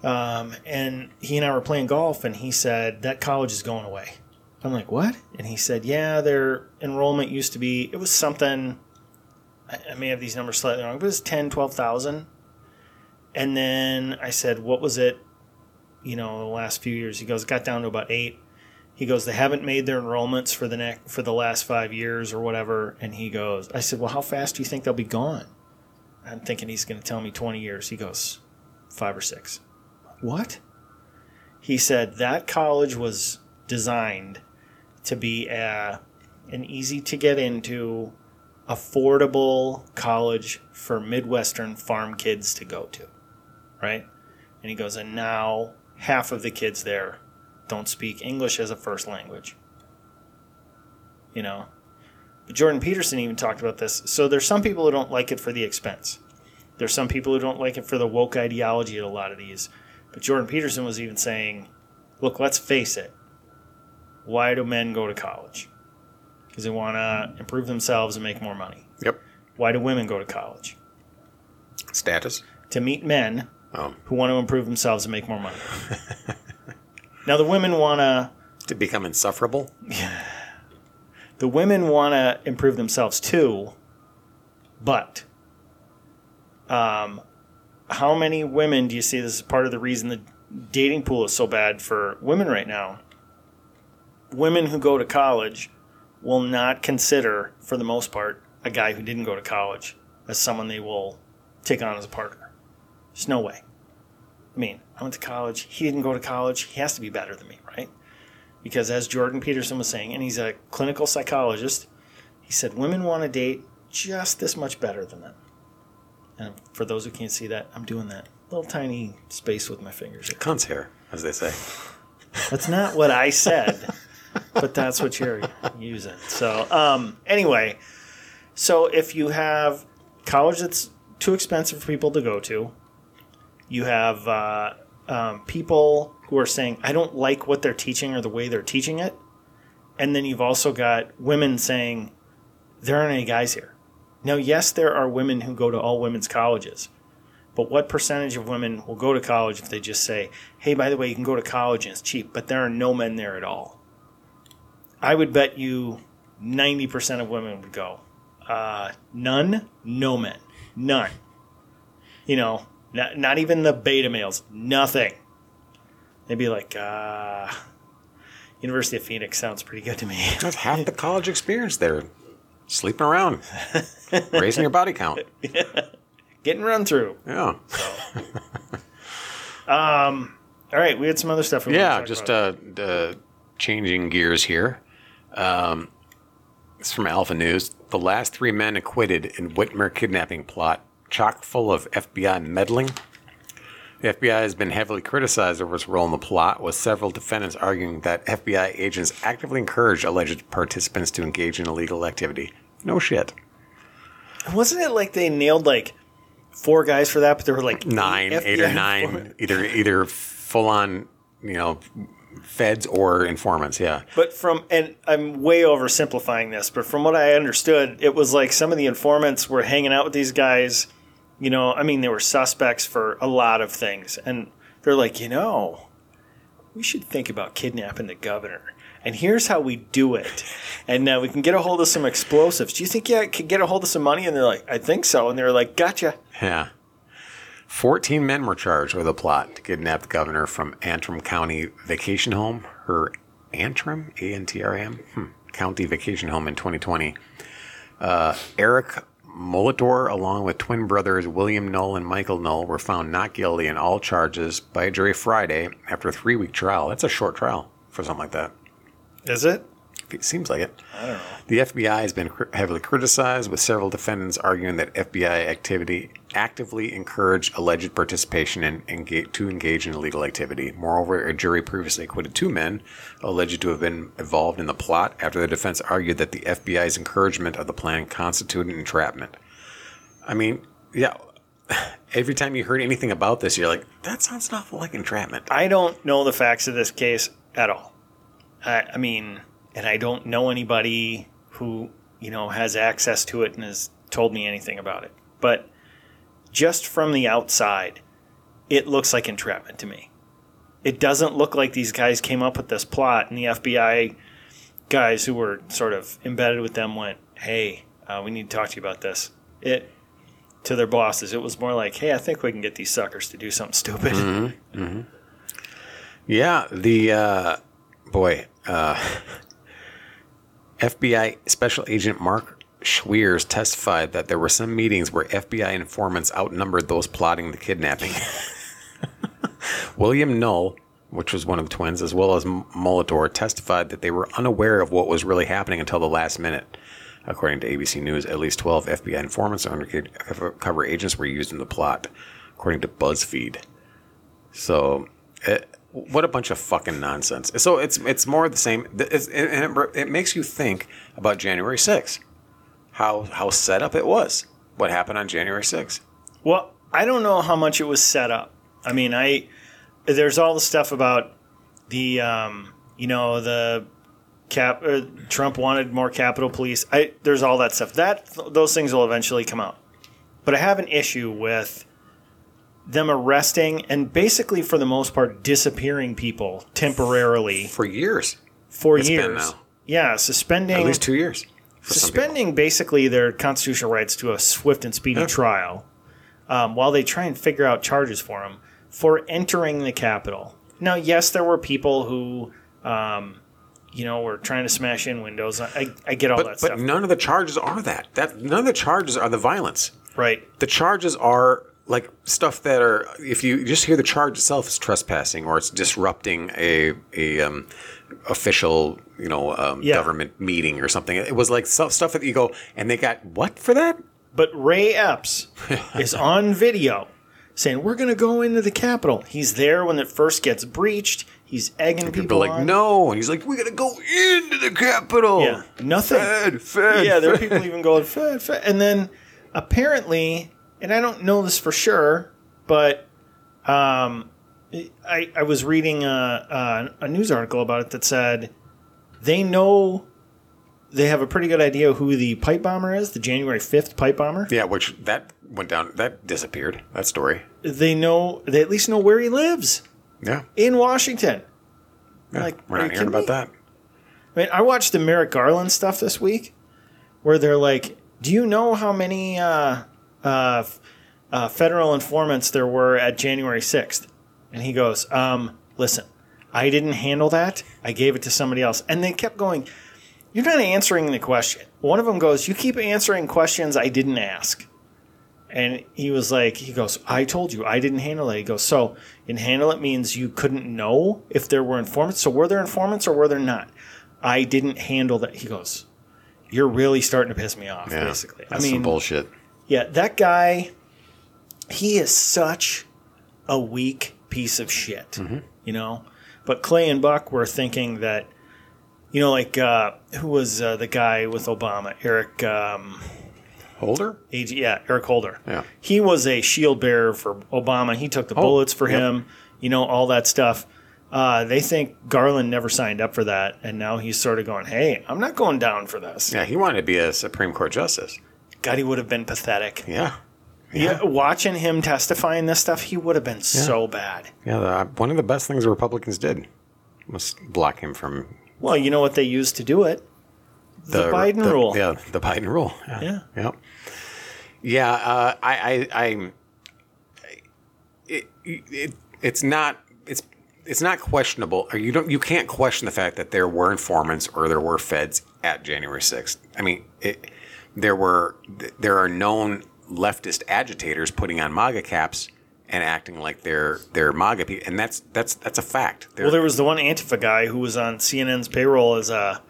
Speaker 1: Um, and he and I were playing golf, and he said that college is going away. I'm like, what? And he said, yeah, their enrollment used to be, it was something, I, I may have these numbers slightly wrong, but it was 10, 12,000. And then I said, what was it, you know, the last few years? He goes, got down to about eight. He goes, they haven't made their enrollments for the next, for the last five years or whatever. And he goes, I said, well, how fast do you think they'll be gone? I'm thinking he's going to tell me 20 years. He goes, five or six. What? He said that college was designed to be a, an easy to get into, affordable college for Midwestern farm kids to go to. Right? And he goes, and now half of the kids there don't speak English as a first language. You know? But Jordan Peterson even talked about this. So there's some people who don't like it for the expense. There's some people who don't like it for the woke ideology at a lot of these. But Jordan Peterson was even saying, look, let's face it. Why do men go to college? Because they want to improve themselves and make more money.
Speaker 3: Yep.
Speaker 1: Why do women go to college?
Speaker 3: Status.
Speaker 1: To meet men
Speaker 3: Oh.
Speaker 1: who want to improve themselves and make more money. <laughs> now, the women want to
Speaker 3: To become insufferable.
Speaker 1: The women want to improve themselves too, but um, how many women do you see this is part of the reason the dating pool is so bad for women right now? Women who go to college will not consider, for the most part, a guy who didn't go to college as someone they will take on as a partner. There's no way. I mean, I went to college. He didn't go to college. He has to be better than me, right? Because as Jordan Peterson was saying, and he's a clinical psychologist, he said women want to date just this much better than them. And for those who can't see that, I'm doing that little tiny space with my fingers.
Speaker 3: Cunt's hair, as they say.
Speaker 1: That's not what I said, but that's what you're using. So, um, anyway, so if you have college that's too expensive for people to go to, you have uh, um, people who are saying, I don't like what they're teaching or the way they're teaching it. And then you've also got women saying, there aren't any guys here. Now, yes, there are women who go to all women's colleges, but what percentage of women will go to college if they just say, hey, by the way, you can go to college and it's cheap, but there are no men there at all? I would bet you 90% of women would go. Uh, none, no men. None. You know, not, not even the beta males. Nothing. They'd be like, uh, University of Phoenix sounds pretty good to me.
Speaker 3: That's half the <laughs> college experience there. Sleeping around, raising your body count. <laughs>
Speaker 1: Getting run through.
Speaker 3: Yeah. Um.
Speaker 1: All right, we had some other stuff. We wanted to
Speaker 3: Yeah, just uh, uh, changing gears here. Um, it's from Alpha News. The last three men acquitted in Whitmer kidnapping plot, chock full of FBI meddling. The FBI has been heavily criticized over its role in the plot, with several defendants arguing that FBI agents actively encouraged alleged participants to engage in illegal activity. No shit.
Speaker 1: Wasn't it like they nailed like four guys for that, but there were like
Speaker 3: Nine,
Speaker 1: eight
Speaker 3: eight or nine,
Speaker 1: informants?
Speaker 3: either either full on, you know, feds or informants. Yeah.
Speaker 1: But from and I'm way oversimplifying this, but from what I understood, it was like some of the informants were hanging out with these guys. You know, I mean, they were suspects for a lot of things, and they're like, you know, we should think about kidnapping the governor. And here's how we do it. And uh, we can get a hold of some explosives. Do you think you could get a hold of some money? And they're like, I think so. And they're like, gotcha.
Speaker 3: Yeah. 14 men were charged with a plot to kidnap the governor from Antrim County Vacation Home, her Antrim, A N T R A M, hmm. County Vacation Home in 2020. Uh, Eric Molitor, along with twin brothers William Null and Michael Null, were found not guilty in all charges by a jury Friday after a three week trial. That's a short trial for something like that.
Speaker 1: Is it?
Speaker 3: It seems like it. I don't know. The FBI has been cr- heavily criticized, with several defendants arguing that FBI activity actively encouraged alleged participation in to engage in illegal activity. Moreover, a jury previously acquitted two men alleged to have been involved in the plot after the defense argued that the FBI's encouragement of the plan constituted entrapment. I mean, yeah. <sighs> Every time you heard anything about this, you're like, that sounds an awful like entrapment.
Speaker 1: I don't know the facts of this case at all. I, I mean, and I don't know anybody who, you know, has access to it and has told me anything about it. But just from the outside, it looks like entrapment to me. It doesn't look like these guys came up with this plot and the FBI guys who were sort of embedded with them went, "Hey, uh, we need to talk to you about this." It to their bosses. It was more like, "Hey, I think we can get these suckers to do something stupid."
Speaker 3: Yeah, the uh, boy, uh, FBI Special Agent Mark Schweers testified that there were some meetings where FBI informants outnumbered those plotting the kidnapping. <laughs> William Null, which was one of the twins, as well as Molitor, testified that they were unaware of what was really happening until the last minute. According to ABC News, at least 12 FBI informants and undercover agents were used in the plot, according to BuzzFeed. So, it, what a bunch of fucking nonsense. So it's it's more of the same, it's, and it, it makes you think about January 6th, how how set up it was. What happened on January 6th?
Speaker 1: Well, I don't know how much it was set up. I mean, I there's all the stuff about the um, you know the cap uh, Trump wanted more Capitol Police. I there's all that stuff. That those things will eventually come out. But I have an issue with them arresting and basically for the most part disappearing people temporarily
Speaker 3: For years.
Speaker 1: for
Speaker 3: It's
Speaker 1: years.
Speaker 3: now.
Speaker 1: yeah, suspending
Speaker 3: At least two years. For some people.
Speaker 1: suspending basically their constitutional rights to a swift and speedy
Speaker 3: Yeah.
Speaker 1: trial um, while they try and figure out charges for them for entering the Capitol. Now, yes, there were people who, um, you know, were trying to smash in windows. I, I get all that
Speaker 3: But,
Speaker 1: stuff.
Speaker 3: but none of the charges are that. That none of the charges are the violence.
Speaker 1: right.
Speaker 3: The charges are like stuff that are. If you just hear the charge itself is trespassing or it's disrupting a a um, official, you know, um,
Speaker 1: Yeah.
Speaker 3: government meeting or something. It was like stuff stuff that you go and they got what for that?
Speaker 1: But Ray Epps <laughs> is on video saying, We're going to go into the Capitol. He's there when it first gets breached. He's egging people,
Speaker 3: People like
Speaker 1: on.
Speaker 3: no, and he's like, we gotta go into the Capitol.
Speaker 1: Yeah, nothing.
Speaker 3: Fed, fed,
Speaker 1: yeah, there are people even going fed, fed, and then apparently, and I don't know this for sure, but um, I I was reading a, a, a news article about it that said they know they have a pretty good idea who the pipe bomber is, the January fifth pipe bomber.
Speaker 3: Yeah, which that went down. That disappeared. That story.
Speaker 1: They know they at least know where he lives
Speaker 3: Yeah,
Speaker 1: in Washington.
Speaker 3: yeah.
Speaker 1: Like,
Speaker 3: we're not hearing about
Speaker 1: me?
Speaker 3: that.
Speaker 1: I mean, I watched the Merrick Garland stuff this week, where they're like, "Do you know how many uh, uh, uh, federal informants there were at January 6th? And he goes, um, "Listen, I didn't handle that. I gave it to somebody else." And they kept going. You're not answering the question. One of them goes, "You keep answering questions I didn't ask." And he was like, he goes, I told you I didn't handle it. He goes, so in handle it means you couldn't know if there were informants. So were there informants or were there not? I didn't handle that. He goes, you're really starting to piss me off,
Speaker 3: Yeah,
Speaker 1: basically.
Speaker 3: that's
Speaker 1: I mean,
Speaker 3: some bullshit.
Speaker 1: Yeah, that guy, he is such a weak piece of shit,
Speaker 3: Mm-hmm.
Speaker 1: you know? But Clay and Buck were thinking that, you know, like, uh, who was uh, the guy with Obama? Eric, um,
Speaker 3: Holder.
Speaker 1: AG, yeah, Eric Holder.
Speaker 3: Yeah.
Speaker 1: He was a shield bearer for Obama. He took the bullets for
Speaker 3: Oh, yep.
Speaker 1: him, you know, all that stuff. Uh, they think Garland never signed up for that, and now he's sort of going, "Hey, I'm not going down for this."
Speaker 3: Yeah, he wanted to be a Supreme Court justice.
Speaker 1: God, he would have been pathetic.
Speaker 3: Yeah.
Speaker 1: Yeah, watching him testifying this stuff, he would have been so bad.
Speaker 3: Yeah, the, one of the best things the Republicans did was block him from
Speaker 1: Well, you know what they used to do it? The, Biden rule.
Speaker 3: Yeah, the Biden rule. Yeah.
Speaker 1: Yeah.
Speaker 3: Yeah. Yeah, uh, I, I, I, it, it, it's not, it's, it's not questionable, or you don't, you can't question the fact that there were informants or there were feds at January sixth. I mean, it, there were, there are known leftist agitators putting on MAGA caps and acting like they're they're MAGA people, and that's that's that's a fact. They're-
Speaker 1: Well, there was the one Antifa guy who was on CNN's payroll as a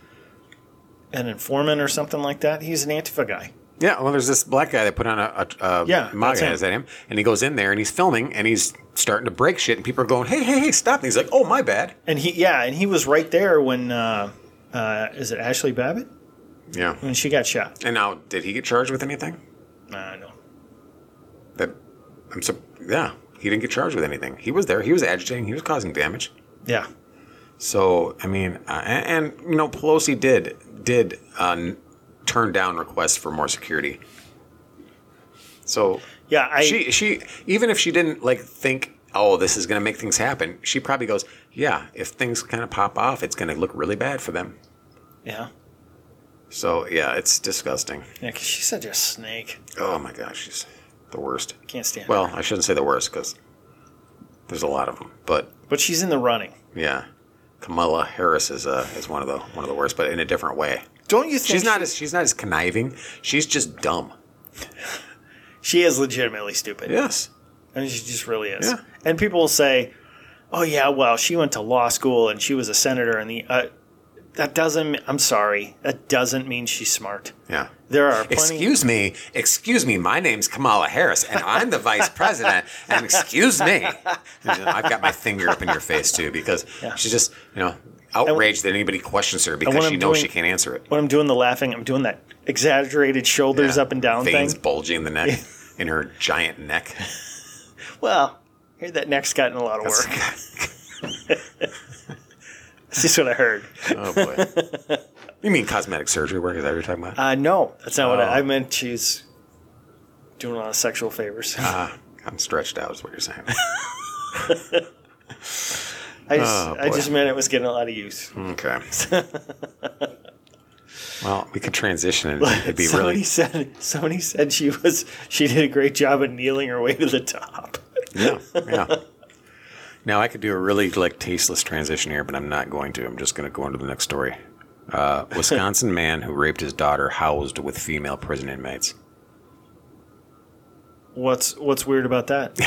Speaker 1: an informant or something like that. He's an Antifa guy.
Speaker 3: Yeah, well, there's this black guy that put on a, a, a
Speaker 1: Yeah,
Speaker 3: MAGA is that him? And he goes in there and he's filming and he's starting to break shit, and people are going, "Hey, hey, hey, stop!" And he's like, "Oh, my bad."
Speaker 1: And he, yeah, and he was right there when, uh, uh, is it Ashli Babbitt?
Speaker 3: Yeah.
Speaker 1: And she got shot.
Speaker 3: And now, did he get charged with anything?
Speaker 1: Uh, no.
Speaker 3: That I'm so yeah, he didn't get charged with anything. He was there. He was agitating. He was causing damage.
Speaker 1: Yeah.
Speaker 3: So I mean, uh, and, and you know, Pelosi did did uh, turn down requests for more security. So
Speaker 1: Yeah, I,
Speaker 3: she she even if she didn't like think oh this is going to make things happen she probably goes yeah if things kind of pop off it's going to look really bad for them
Speaker 1: yeah.
Speaker 3: So yeah it's disgusting
Speaker 1: Yeah, 'cause she's such a snake.
Speaker 3: oh my gosh she's the worst
Speaker 1: Can't stand
Speaker 3: well i shouldn't say the worst because there's a lot of them but
Speaker 1: But she's in the running.
Speaker 3: yeah kamala harris is uh is one of the one of the worst but in a different way
Speaker 1: Don't you think
Speaker 3: she's not as she's not as conniving she's just dumb <laughs>
Speaker 1: she is legitimately stupid.
Speaker 3: yes
Speaker 1: I mean, she just really is.
Speaker 3: Yeah.
Speaker 1: And people will say, "Oh yeah, well, she went to law school and she was a senator." And the uh, that doesn't. I'm sorry, that doesn't mean she's smart.
Speaker 3: yeah
Speaker 1: There are plenty.
Speaker 3: Excuse me, excuse me. My name's Kamala Harris, and I'm the vice president. And excuse me, I've got my finger up in your face too because she's just you know outraged that anybody questions her because she
Speaker 1: I'm
Speaker 3: knows
Speaker 1: doing-
Speaker 3: she can't answer it.
Speaker 1: when I'm doing the laughing, I'm doing that exaggerated shoulders
Speaker 3: Yeah.
Speaker 1: up and down
Speaker 3: veins
Speaker 1: thing.
Speaker 3: bulging in the neck, <laughs> in her giant neck.
Speaker 1: Well, here that neck's gotten a lot of work. <laughs> <laughs> <laughs> That's just what I heard.
Speaker 3: Oh boy. You mean cosmetic surgery work? Is that what you're talking about?
Speaker 1: Uh, no, that's not what
Speaker 3: Oh.
Speaker 1: I, I meant. She's doing a lot of sexual favors.
Speaker 3: Ah, I'm stretched out, is what you're saying. <laughs>
Speaker 1: I just,
Speaker 3: Oh,
Speaker 1: I
Speaker 3: boy.
Speaker 1: just meant it was getting a lot of use.
Speaker 3: Okay. <laughs> Well, we could transition and it'd be
Speaker 1: somebody
Speaker 3: really.
Speaker 1: said somebody said she was she did a great job at kneeling her way to the top.
Speaker 3: Yeah, yeah. Now I could do a really like tasteless transition here, but I'm not going to. I'm just going to go into the next story. Uh, Wisconsin <laughs> man who raped his daughter housed with female prison inmates.
Speaker 1: What's what's weird about that?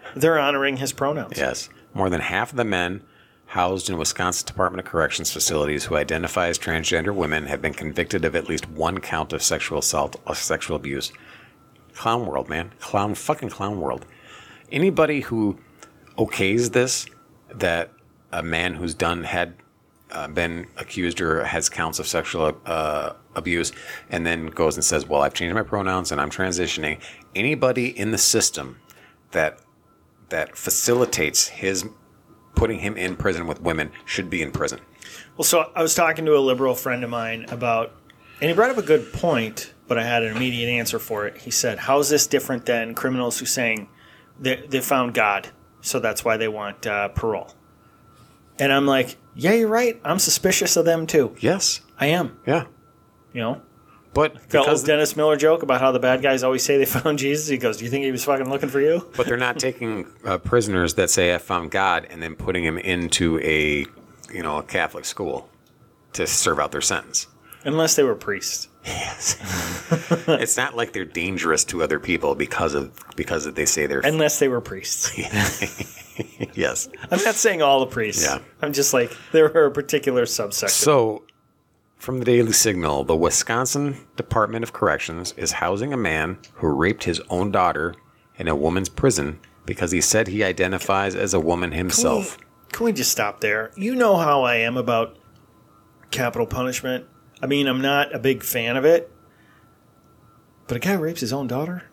Speaker 1: <laughs> They're honoring his pronouns.
Speaker 3: Yes. More than half of the men housed in Wisconsin Department of Corrections facilities who identify as transgender women have been convicted of at least one count of sexual assault or sexual abuse. Clown world, man. Clown, fucking clown world. Anybody who okays this, that a man who's done, had uh, been accused or has counts of sexual uh, abuse, and then goes and says, Well, I've changed my pronouns and I'm transitioning. Anybody in the system that that facilitates his putting him in prison with women should be in prison.
Speaker 1: Well, so I was talking to a liberal friend of mine about, and he brought up a good point, but I had an immediate answer for it. He said, "How is this different than criminals who saying they they found God, so that's why they want uh, parole?" And I'm like, "Yeah, you're right. I'm suspicious of them too.
Speaker 3: Yes.
Speaker 1: I am.
Speaker 3: Yeah.
Speaker 1: You know."
Speaker 3: But
Speaker 1: The old Dennis Miller joke about how the bad guys always say they <laughs> found Jesus. He goes, "Do you think he was fucking looking for you?"
Speaker 3: but they're not taking uh, prisoners that say I found God and then putting him into a you know a Catholic school to serve out their sentence.
Speaker 1: Unless they were priests. <laughs>
Speaker 3: it's not like they're dangerous to other people because of because of they say they're
Speaker 1: Unless they were priests. <laughs>
Speaker 3: yes.
Speaker 1: I'm not saying all the priests.
Speaker 3: Yeah.
Speaker 1: I'm just like there are a particular subsection.
Speaker 3: So, from the Daily Signal, the Wisconsin Department of Corrections is housing a man who raped his own daughter in a woman's prison because he said he identifies as a woman himself.
Speaker 1: Can we, can we just stop there? You know how I am about capital punishment. I mean, I'm not a big fan of it. But a guy rapes his own daughter?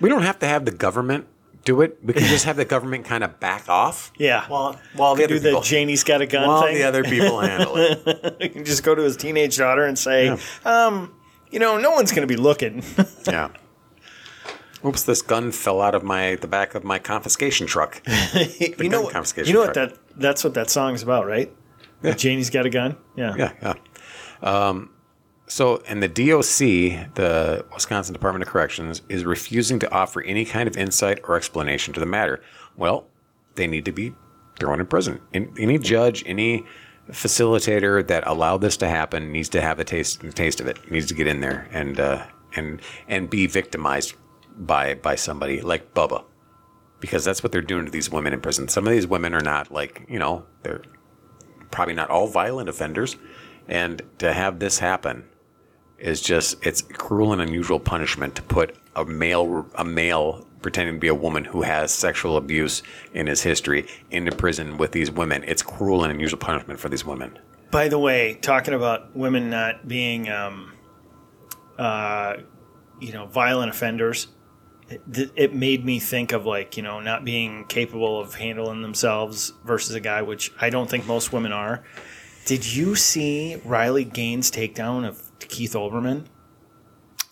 Speaker 3: We don't have to have the government do it. We can just have the government kind of back off.
Speaker 1: Yeah.
Speaker 3: While, while the other people
Speaker 1: do
Speaker 3: other
Speaker 1: the Janie's got a gun
Speaker 3: while
Speaker 1: thing.
Speaker 3: the other people handle it. <laughs>
Speaker 1: you can just go to his teenage daughter and say, um, you know, no one's going to be looking. <laughs>
Speaker 3: Yeah. Oops! This gun fell out of my the back of my confiscation truck. <laughs>
Speaker 1: you know, what-
Speaker 3: confiscation
Speaker 1: you know what that that's what that song's about, right? Janie's got a gun. Yeah.
Speaker 3: Yeah, yeah. Um, so, and the DOC, the Wisconsin Department of Corrections, is refusing to offer any kind of insight or explanation to the matter. Well, they need to be thrown in prison. Any judge, any facilitator that allowed this to happen needs to have a taste a taste of it. Needs to get in there and uh, and and be victimized by by somebody like Bubba, because that's what they're doing to these women in prison. Some of these women are not like you know they're probably not all violent offenders, and to have this happen is just it's cruel and unusual punishment to put a male a male pretending to be a woman who has sexual abuse in his history into prison with these women. It's cruel and unusual punishment for these women.
Speaker 1: By the way, talking about women not being, um, uh, you know, violent offenders, it, it made me think of like you know not being capable of handling themselves versus a guy, which I don't think most women are. Did you see Riley Gaines' takedown of Keith Olbermann?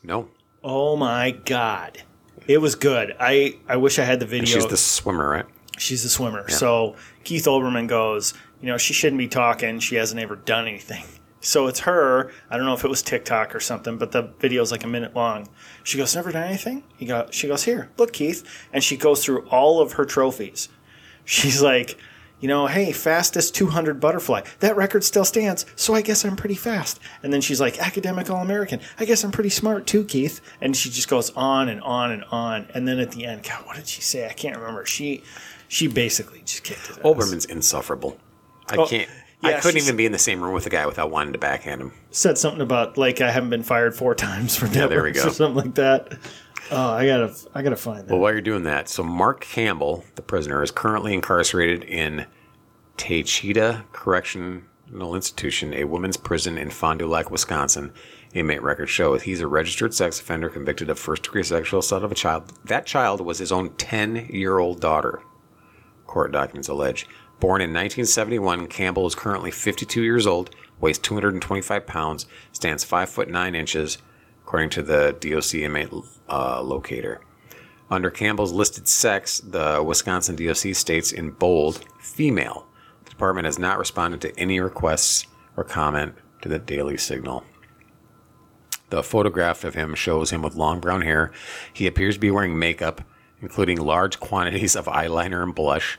Speaker 3: No,
Speaker 1: Oh my god, it was good. I I wish I had the video.
Speaker 3: she's the swimmer, right?
Speaker 1: She's a swimmer. So Keith Olbermann goes, you know, she shouldn't be talking. She hasn't ever done anything. So it's her. I don't know if it was TikTok or something, but the video's like a minute long. She goes, never done anything. He go, she goes, here, look, Keith, and she goes through all of her trophies. She's like, you know, hey, fastest 200 butterfly. That record still stands, so I guess I'm pretty fast. And then she's like, academic All American. I guess I'm pretty smart too, Keith. And she just goes on and on and on. And then at the end, God, what did she say? I can't remember. She, she basically just kicked his ass.
Speaker 3: Olbermann's insufferable. I
Speaker 1: Oh,
Speaker 3: can't.
Speaker 1: Yeah,
Speaker 3: I couldn't even be in the same room with a guy without wanting to backhand him.
Speaker 1: said something about like I haven't been fired four <laughs> times for
Speaker 3: there we
Speaker 1: networks
Speaker 3: go.
Speaker 1: or something like that. Oh, I gotta, I gotta find that.
Speaker 3: Well, while you're doing that, so Mark Campbell, the prisoner, is currently incarcerated in Taycheedah Correctional Institution, a women's prison in Fond du Lac, Wisconsin. Inmate records show he's a registered sex offender convicted of first degree sexual assault of a child. That child was his own 10 year old daughter, court documents allege. Born in 1971, Campbell is currently 52 years old, weighs 225 pounds, stands 5 foot 9 inches, according to the DOC inmate uh, locator. Under Campbell's listed sex, the Wisconsin DOC states in bold, female. The department has not responded to any requests or comment to the Daily Signal. The photograph of him shows him with long brown hair. He appears to be wearing makeup, including large quantities of eyeliner and blush.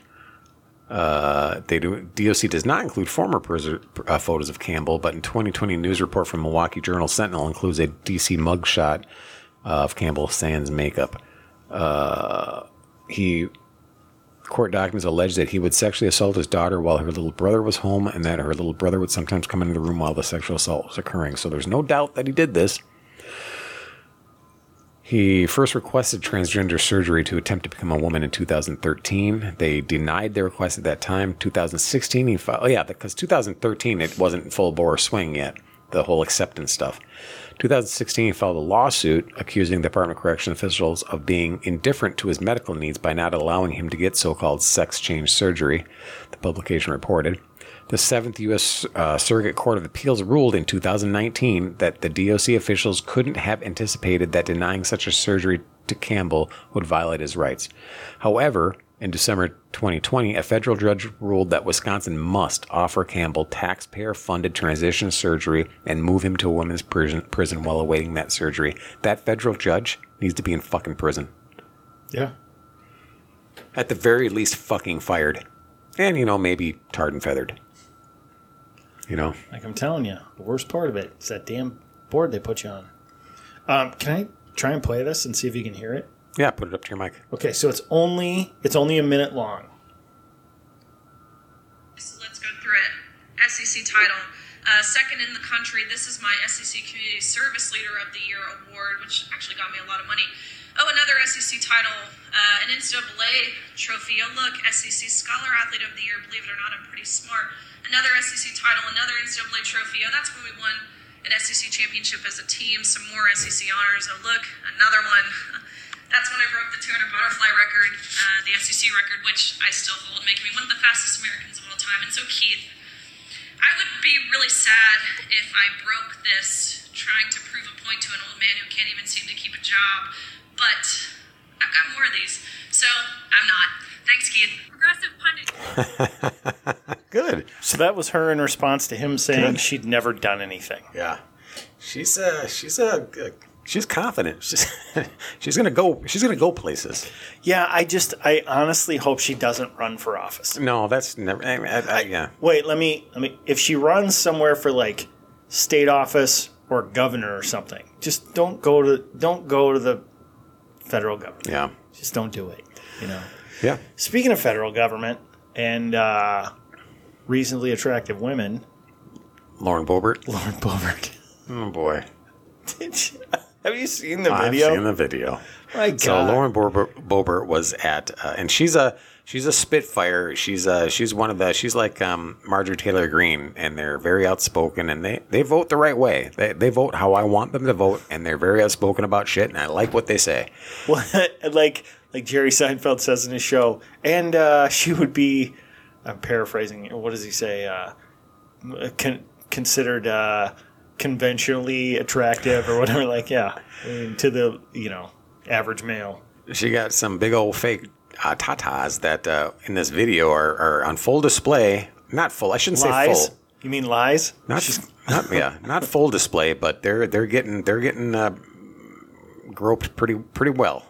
Speaker 3: Uh, they do, DOC does not include former prisoner, uh, photos of Campbell, but in 2020 news report from Milwaukee Journal Sentinel includes a DC mugshot of Campbell sans makeup. Uh, he court documents allege that he would sexually assault his daughter while her little brother was home, and that her little brother would sometimes come into the room while the sexual assault was occurring. So there's no doubt that he did this. He first requested transgender surgery to attempt to become a woman in 2013. They denied the request at that time. 2016, he filed. Oh, yeah, because 2013 it wasn't full bore swing yet. The whole acceptance stuff. 2016, he filed a lawsuit accusing the Department of Correction officials of being indifferent to his medical needs by not allowing him to get so-called sex change surgery. The publication reported. The Seventh U.S. Uh, Surrogate Court of Appeals ruled in 2019 that the DOC officials couldn't have anticipated that denying such a surgery to Campbell would violate his rights. However, in December 2020, a federal judge ruled that Wisconsin must offer Campbell taxpayer funded transition surgery and move him to a women's prison, prison while awaiting that surgery. That federal judge needs to be in fucking prison.
Speaker 1: Yeah.
Speaker 3: At the very least, fucking fired. And, you know, maybe tarred and feathered. You know?
Speaker 1: Like I'm telling you, the worst part of it is that damn board they put you on. Um, can I try and play this and see if you can hear it?
Speaker 3: Yeah, put it up to your mic.
Speaker 1: Okay, so it's only it's only a minute long.
Speaker 5: So let's go through it. SEC title. Uh, second in the country. This is my SEC Community Service Leader of the Year award, which actually got me a lot of money. Oh, another SEC title, uh, an NCAA trophy. Oh, look, SEC Scholar Athlete of the Year. Believe it or not, I'm pretty smart. Another SEC title, another NCAA trophy. Oh, that's when we won an SEC championship as a team. Some more SEC honors. Oh, look, another one. <laughs> That's when I broke the 200 butterfly record, uh, the SEC record, which I still hold, making me one of the fastest Americans of all time. And so, Keith, I would be really sad if I broke this trying to prove a point to an old man who can't even seem to keep a job. But I've got more of these, so I'm not. Thanks, Keith. Progressive pundit. <laughs>
Speaker 3: Good.
Speaker 1: So that was her in response to him saying she'd never done anything.
Speaker 3: Yeah. She's uh she's a uh, she's confident. She's <laughs> she's gonna go she's gonna go places.
Speaker 1: Yeah, I just I honestly hope she doesn't run for office.
Speaker 3: No, that's never. I, I, I, yeah.
Speaker 1: Wait, let me let me if she runs somewhere for like state office or governor or something, just don't go to don't go to the federal government.
Speaker 3: Yeah.
Speaker 1: Just don't do it. You know.
Speaker 3: Yeah.
Speaker 1: Speaking of federal government and uh, reasonably attractive women,
Speaker 3: Lauren Boebert. <laughs>
Speaker 1: Lauren Boebert.
Speaker 3: Oh boy.
Speaker 1: Did you- <laughs> Have you seen the video?
Speaker 3: I've seen the video.
Speaker 1: My God.
Speaker 3: So Lauren Boebert, Boebert was at, uh, and she's a she's a spitfire. She's uh she's one of the she's like um, Marjorie Taylor Greene, and they're very outspoken, and they they vote the right way. They they vote how I want them to vote, and they're very outspoken about shit, and I like what they say.
Speaker 1: Well, <laughs> like like Jerry Seinfeld says in his show, and uh, she would be. I'm paraphrasing. What does he say? Uh, con- considered uh, conventionally attractive or whatever. Like, yeah, I mean, to the you know average male.
Speaker 3: She got some big old fake uh, tatas that uh, in this video are, are on full display. Not full. I shouldn't say
Speaker 1: Lies?
Speaker 3: full.
Speaker 1: You mean lies?
Speaker 3: Not, just, not yeah, not full display, but they're they're getting they're getting uh, groped pretty pretty well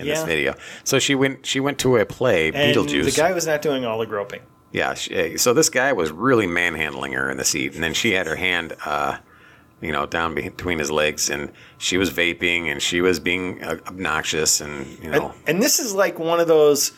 Speaker 3: in this video. So she went she went to a play,
Speaker 1: And
Speaker 3: Beetlejuice.
Speaker 1: The guy was not doing all the groping.
Speaker 3: yeah, she, so this guy was really manhandling her in the seat, and then she had her hand, uh, you know, down between his legs, and she was vaping, and she was being uh, obnoxious, and you know,
Speaker 1: And this is like one of those.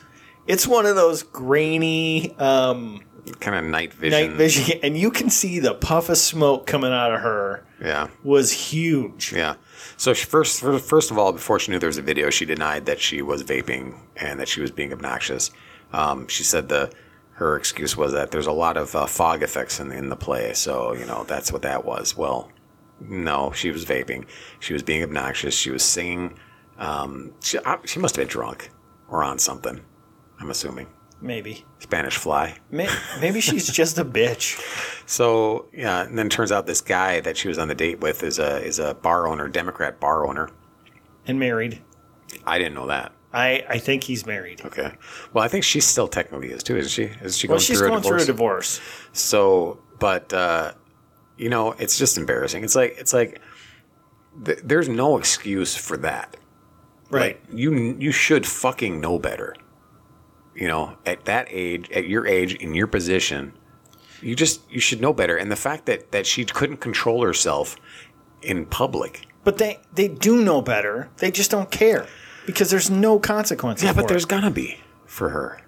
Speaker 1: It's one of those grainy um,
Speaker 3: kind of night vision.
Speaker 1: night vision, <laughs> and you can see the puff of smoke coming out of her
Speaker 3: Yeah.
Speaker 1: was huge.
Speaker 3: Yeah. So she first, first of all, before she knew there was a video, she denied that she was vaping and that she was being obnoxious. Um, she said the her excuse was that there's a lot of uh, fog effects in, in the play, so you know that's what that was. Well, no, she was vaping. She was being obnoxious. She was singing. Um, she, I, she must have been drunk or on something. I'm assuming
Speaker 1: Maybe.
Speaker 3: Spanish Fly.
Speaker 1: Maybe she's <laughs> just a bitch.
Speaker 3: So yeah, and then turns out this guy that she was on the date with is a is a bar owner, Democrat bar owner.
Speaker 1: And married.
Speaker 3: I didn't know that.
Speaker 1: I, I think he's married.
Speaker 3: Okay. Well, I think she still technically is too, isn't she? Is she going
Speaker 1: Well, she's
Speaker 3: through
Speaker 1: going
Speaker 3: a divorce?
Speaker 1: through a divorce.
Speaker 3: So, but uh, you know, it's just embarrassing. It's like it's like th- there's no excuse for that.
Speaker 1: Right.
Speaker 3: Like, you you should fucking know better. You know, at that age, at your age, in your position, you just you should know better. And the fact that that she couldn't control herself in public.
Speaker 1: But they they do know better. They just don't care because there's no consequences.
Speaker 3: Yeah, but there's
Speaker 1: it.
Speaker 3: gonna be for her.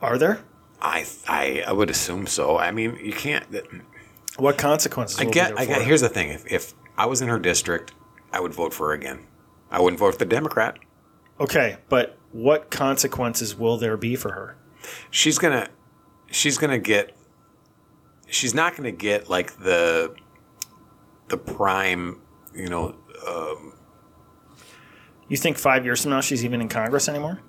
Speaker 1: are there?
Speaker 3: I I I would assume so. I mean, you can't.
Speaker 1: What consequences?
Speaker 3: I get.
Speaker 1: there
Speaker 3: I get. Here's the thing: if if I was in her district, I would vote for her again. I wouldn't vote for the Democrat.
Speaker 1: Okay, but what consequences will there be for her?
Speaker 3: she's gonna she's gonna get she's not gonna get like the the prime you know Um,
Speaker 1: You think five years from now she's even in Congress anymore?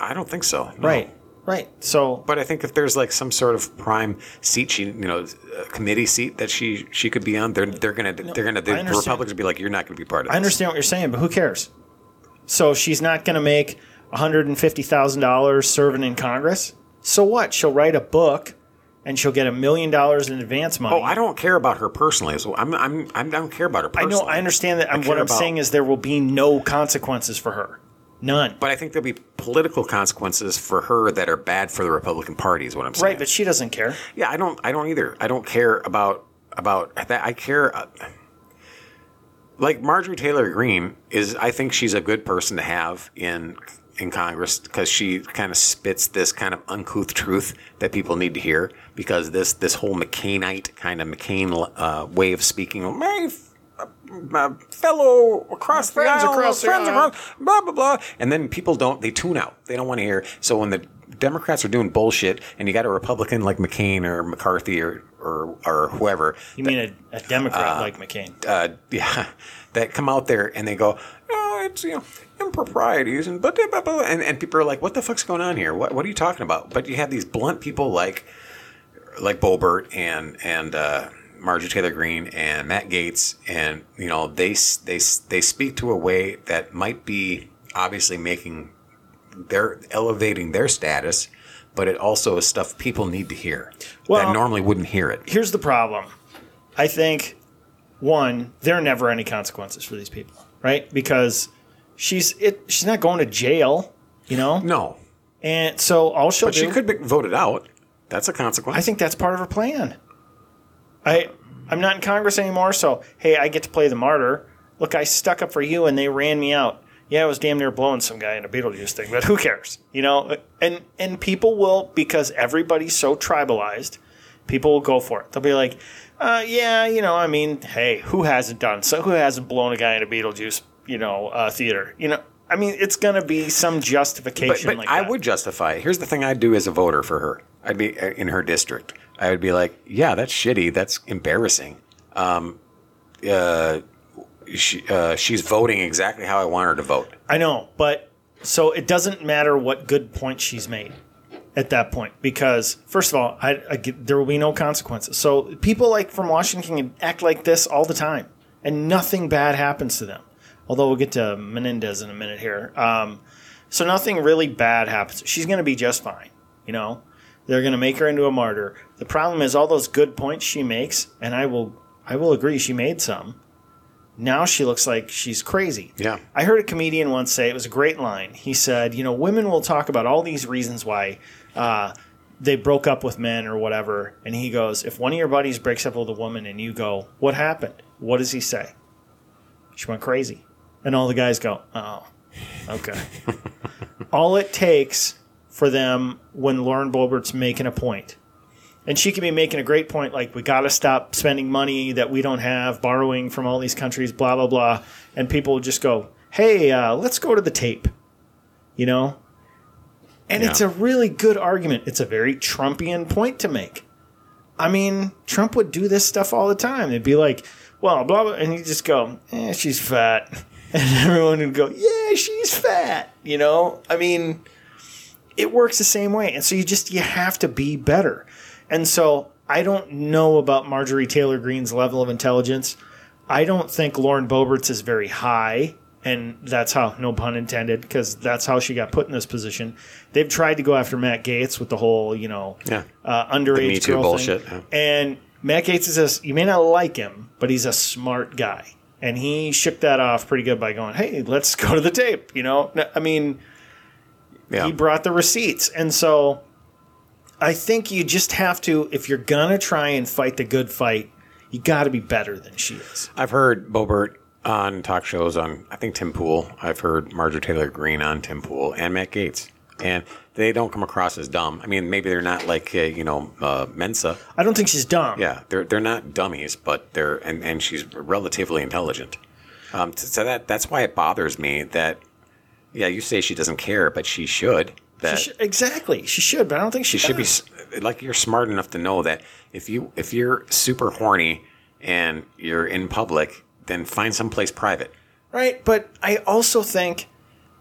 Speaker 3: i don't think so no.
Speaker 1: Right. Right. So
Speaker 3: but i think if there's like some sort of prime seat she you know a committee seat that she she could be on they're they're gonna they're gonna the republicans would be like you're not gonna be part of this
Speaker 1: I understand what you're saying, but who cares? So she's not going to make $150,000 serving in Congress? So what? She'll write a book and she'll get a million dollars in advance money.
Speaker 3: oh i don't care about her personally so i'm i'm, I'm i don't care about her personally.
Speaker 1: I know, I understand that.
Speaker 3: I
Speaker 1: what I'm
Speaker 3: about-
Speaker 1: saying is there will be no consequences for her. None.
Speaker 3: but I think there'll be political consequences for her that are bad for the Republican Party. Is what I'm saying.
Speaker 1: Right, but she doesn't care.
Speaker 3: Yeah, I don't. I don't either. I don't care about about that. I care. Uh, like Marjorie Taylor Greene is. I think she's a good person to have in in Congress because she kind of spits this kind of uncouth truth that people need to hear. Because this this whole McCainite kind of McCain uh, way of speaking, my f- my fellow across the
Speaker 1: Friends
Speaker 3: aisle,
Speaker 1: across the aisle."
Speaker 3: across, blah blah blah, and then people don't. They tune out. They don't want to hear. So when the Democrats are doing bullshit, and you got a Republican like McCain or McCarthy or or, or whoever,
Speaker 1: You mean a, a Democrat like McCain?
Speaker 3: uh, yeah, <laughs> that come out there and they go, oh, it's you know improprieties and but and, and people are like, what the fuck's going on here? What what are you talking about? But you have these blunt people like like Boebert and and uh, Marjorie Taylor Greene and Matt Gaetz, and you know they they they speak to a way that might be obviously making they're elevating their status. But it also is stuff people need to hear
Speaker 1: Well-
Speaker 3: that normally wouldn't hear it.
Speaker 1: Here's the problem. I think one, there are never any consequences for these people, right? Because she's it she's not going to jail, you know?
Speaker 3: No,
Speaker 1: And so all she'll
Speaker 3: but
Speaker 1: do
Speaker 3: she could be voted out. That's a consequence.
Speaker 1: I think that's part of her plan. I I'm not in Congress anymore, so hey, I get to play the martyr. Look, I stuck up for you and they ran me out. Yeah, I was damn near blowing some guy in a Beetlejuice thing, but who cares? You know, and and people will because everybody's so tribalized, people will go for it. They'll be like, uh, yeah, you know, I mean, hey, who hasn't done so? Who hasn't blown a guy in a Beetlejuice, you know, uh, theater? You know, I mean, it's going to be some justification
Speaker 3: but
Speaker 1: like
Speaker 3: I
Speaker 1: that.
Speaker 3: would justify it. Here's the thing I'd do as a voter for her. I'd be uh, in her district. I would be like, yeah, that's shitty. That's embarrassing. Um, uh, she, uh, she's voting exactly how I want her to vote.
Speaker 1: I know, but so it doesn't matter what good point she's made at that point because first of all, I, I get, there will be no consequences. So people like from Washington can act like this all the time, and nothing bad happens to them. Although we'll get to Menendez in a minute here. Um, so nothing really bad happens. She's going to be just fine. You know, they're going to make her into a martyr. The problem is all those good points she makes, and I will, I will agree she made some. Now she looks like she's crazy.
Speaker 3: Yeah.
Speaker 1: I heard a comedian once say it was a great line. He said, "You know, women will talk about all these reasons why uh, they broke up with men or whatever." And he goes, "If one of your buddies breaks up with a woman and you go, what happened? What does he say? She went crazy." And all the guys go, "Oh, okay." <laughs> all it takes for them when Lauren Boebert's making a point, and she can be making a great point like we got to stop spending money that we don't have, borrowing from all these countries, blah blah blah, and people just go, "Hey, uh, let's go to the tape," you know. And it's a really good argument. It's a very Trumpian point to make. I mean, Trump would do this stuff all the time. They'd be like, "Well, blah blah," and he'd just go, "Eh, she's fat," <laughs> and everyone would go, "Yeah, she's fat." You know, I mean, it works the same way. And so you just you have to be better. And so I don't know about Marjorie Taylor Greene's level of intelligence. I don't think Lauren Boebert's is very high, and that's how no pun intended, because that's how she got put in this position. They've tried to go after Matt Gaetz with the whole, you know,
Speaker 3: Yeah.
Speaker 1: uh,
Speaker 3: The Me
Speaker 1: underage
Speaker 3: Too
Speaker 1: girl
Speaker 3: bullshit, yeah.
Speaker 1: and Matt Gaetz is a, you may not like him, but he's a smart guy. And he shook that off pretty good by going, hey, let's go to the tape. You know, I mean,
Speaker 3: Yeah.
Speaker 1: he brought the receipts. And so I think you just have to, if you're going to try and fight the good fight, you got to be better than she is.
Speaker 3: I've heard Boebert on talk shows on I think Tim Pool. I've heard Marjorie Taylor Greene on Tim Pool and Matt Gaetz, and they don't come across as dumb. I mean, maybe they're not like uh, you know uh, Mensa.
Speaker 1: I don't think she's dumb.
Speaker 3: Yeah, they're they're not dummies, but they're and, and she's relatively intelligent. Um, so that that's why it bothers me that yeah, you say she doesn't care, but she should. That
Speaker 1: She sh- exactly. She should, but I don't think she,
Speaker 3: she should be like you're smart enough to know that if you if you're super horny and you're in public, then find someplace private.
Speaker 1: Right, but I also think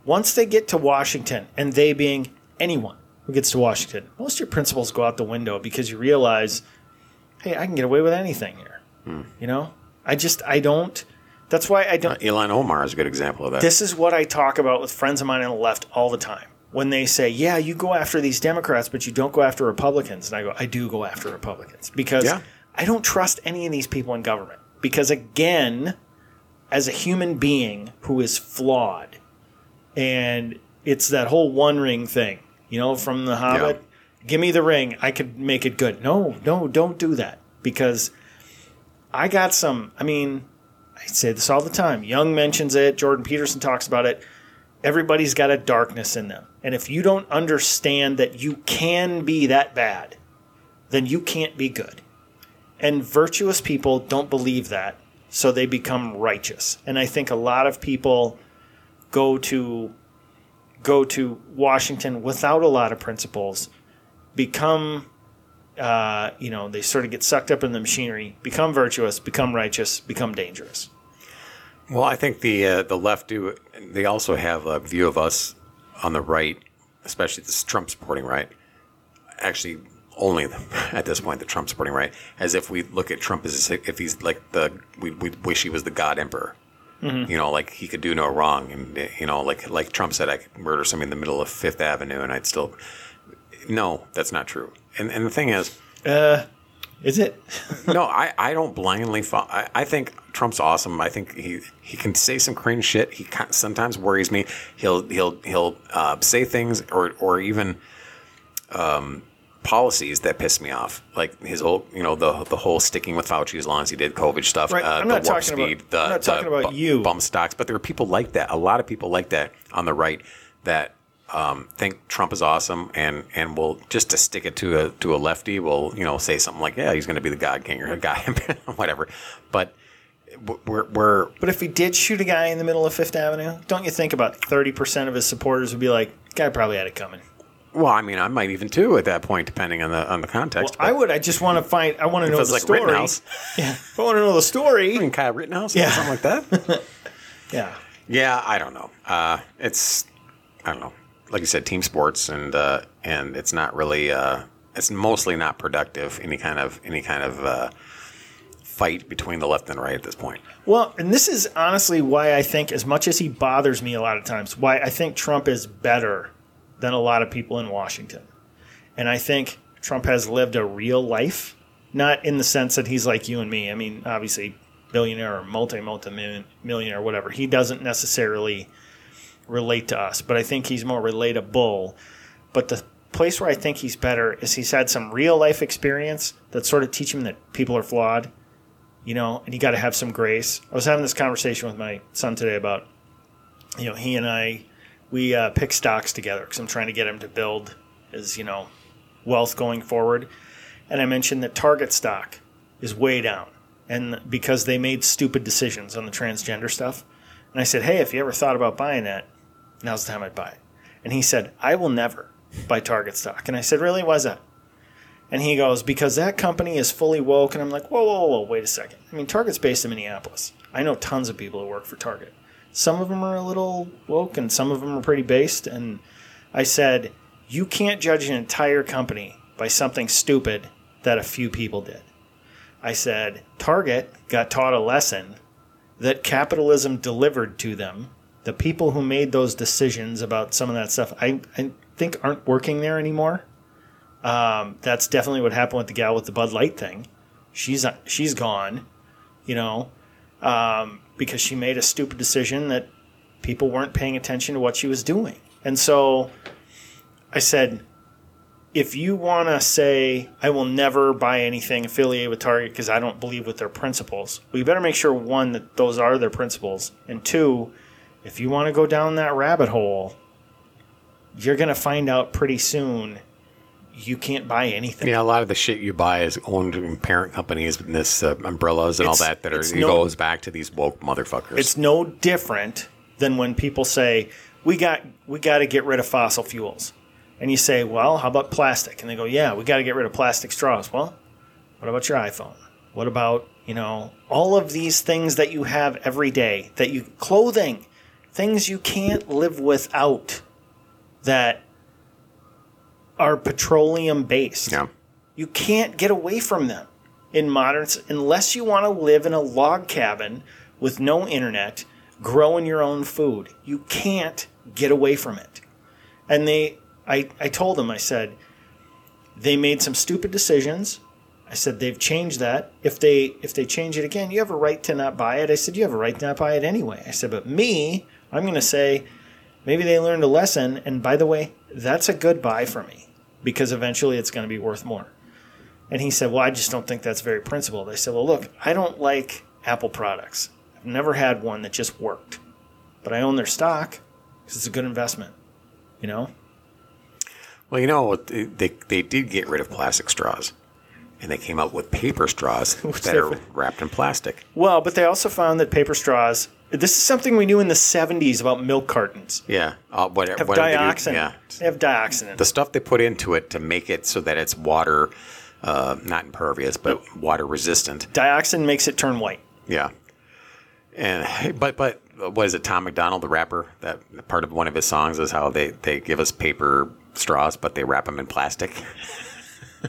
Speaker 1: once they get to Washington, and they being anyone who gets to Washington, most of your principles go out the window because you realize, hey, I can get away with anything here. Hmm. You know, I just I don't. That's why I don't.
Speaker 3: Ilhan Omar is a good example of that.
Speaker 1: This is what I talk about with friends of mine on the left all the time. When they say, "Yeah, you go after these Democrats, but you don't go after Republicans," and I go, "I do go after Republicans because
Speaker 3: Yeah.
Speaker 1: I don't trust any of these people in government." Because again, as a human being who is flawed, and it's that whole One Ring thing, you know, from The Hobbit. Give me the ring, I could make it good. No, no, don't do that because I got some. I mean, I say this all the time. Jung mentions it. Jordan Peterson talks about it. Everybody's got a darkness in them. And if you don't understand that you can be that bad, then you can't be good. And virtuous people don't believe that, so they become righteous. And I think a lot of people go to go to Washington without a lot of principles, become uh, you know, they sort of get sucked up in the machinery, become virtuous, become righteous, become dangerous.
Speaker 3: Well, I think the uh, the left do. They also have a view of us on the right, especially this Trump supporting right. Actually, only <laughs> at this point the Trump supporting right, as if we look at Trump as if he's like the we we wish he was the God Emperor. Mm-hmm. You know, like he could do no wrong, and you know, like like Trump said, I could murder somebody in the middle of Fifth Avenue, and I'd still. No, that's not true. And and the thing is, uh,
Speaker 1: Is it?
Speaker 3: no, I, I don't blindly follow. I, I think Trump's awesome. I think he, he can say some cringe shit. He kind sometimes worries me. He'll he'll he'll uh, say things or or even um, policies that piss me off, like his old you know the the whole sticking with Fauci as long as he did COVID stuff.
Speaker 1: Right,
Speaker 3: Uh,
Speaker 1: I'm
Speaker 3: the
Speaker 1: not talking about-
Speaker 3: the,
Speaker 1: I'm not
Speaker 3: the
Speaker 1: talking about
Speaker 3: bu-
Speaker 1: you.
Speaker 3: bump stocks, but there are people like that. A lot of people like that on the right that um, think Trump is awesome and and will just to stick it to a to a lefty will you know say something like yeah he's going to be the God King or a guy <laughs> whatever, but we're we're
Speaker 1: But if he did shoot a guy in the middle of Fifth Avenue, don't you think about 30% of his supporters would be like, guy probably had it coming?
Speaker 3: well I mean I might even too at that point depending on the on the context.
Speaker 1: I would. I just want to find, I want to know the
Speaker 3: like
Speaker 1: story.
Speaker 3: Rittenhouse. <laughs>
Speaker 1: Yeah. If I want to know the story.
Speaker 3: I mean, Kyle Rittenhouse,
Speaker 1: Yeah.
Speaker 3: something like that. <laughs>
Speaker 1: Yeah.
Speaker 3: Yeah, I don't know. Uh, it's I don't know. Like you said, team sports, and uh, and it's not really. Uh, it's mostly not productive. Any kind of any kind of uh, fight between the left and right at this point.
Speaker 1: Well, and this is honestly why I think, as much as he bothers me a lot of times, why I think Trump is better than a lot of people in Washington. And I think Trump has lived a real life, not in the sense that he's like you and me. I mean, obviously, billionaire or multi multi millionaire whatever. He doesn't necessarily relate to us, but I think he's more relatable. But the place where I think he's better is he's had some real life experience that sort of teach him that people are flawed you know, and you got to have some grace. I was having this conversation with my son today about, you know, he and I, we uh, pick stocks together because I'm trying to get him to build his, you know, wealth going forward. And I mentioned that Target stock is way down, and because they made stupid decisions on the transgender stuff. And I said, hey, if you ever thought about buying that, now's the time I'd buy it. And he said, I will never buy Target stock. And I said, really? Why's that? And he goes, because that company is fully woke. And I'm like, whoa, whoa, whoa, wait a second. I mean, Target's based in Minneapolis. I know tons of people who work for Target. Some of them are a little woke and some of them are pretty based. And I said, you can't judge an entire company by something stupid that a few people did. I said, Target got taught a lesson that capitalism delivered to them. The people who made those decisions about some of that stuff, I, I think aren't working there anymore. Um, that's definitely what happened with the gal with the Bud Light thing. she's she's gone, you know, um, because she made a stupid decision that people weren't paying attention to what she was doing. And so I said, if you want to say, I will never buy anything affiliated with Target because I don't believe with their principles, well, better make sure, one, that those are their principles. And two, if you want to go down that rabbit hole, you're going to find out pretty soon you can't buy anything.
Speaker 3: Yeah, a lot of the shit you buy is owned in parent companies, and this uh, umbrellas and
Speaker 1: It's-
Speaker 3: all that that are
Speaker 1: no-
Speaker 3: goes back to these woke motherfuckers.
Speaker 1: It's no different than when people say we got we got to get rid of fossil fuels, and you say, well, how about plastic? And they go, yeah, we got to get rid of plastic straws. Well, what about your iPhone? What about you know all of these things that you have every day that you clothing, things you can't live without, that are petroleum based.
Speaker 3: yeah.
Speaker 1: You can't get away from them in modern unless you want to live in a log cabin with no internet, growing your own food. You can't get away from it. And they I, I told them, I said, they made some stupid decisions. I said they've changed that. If they if they change it again, you have a right to not buy it. I said you have a right to not buy it anyway. I said, but me, I'm going to say maybe they learned a lesson. And by the way, that's a good buy for me because eventually it's going to be worth more. And he said, well, I just don't think that's very principled. I said, well, look, I don't like Apple products. I've never had one that just worked, but I own their stock because it's a good investment. You know,
Speaker 3: Well, you know, they, they they did get rid of plastic straws, and they came up with paper straws <laughs> that are wrapped in plastic.
Speaker 1: Well, but they also found that paper straws. This is something we knew in the '70s about milk cartons.
Speaker 3: Yeah, uh, whatever.
Speaker 1: Have
Speaker 3: they do-
Speaker 1: dioxin.
Speaker 3: yeah,
Speaker 1: They have dioxin.
Speaker 3: The stuff they put into it to make it so that it's water, uh, not impervious, but water resistant.
Speaker 1: dioxin makes it turn white.
Speaker 3: Yeah. And but but what is it? Tom MacDonald, the rapper, that part of one of his songs is how they they give us paper straws, but they wrap them in plastic. <laughs>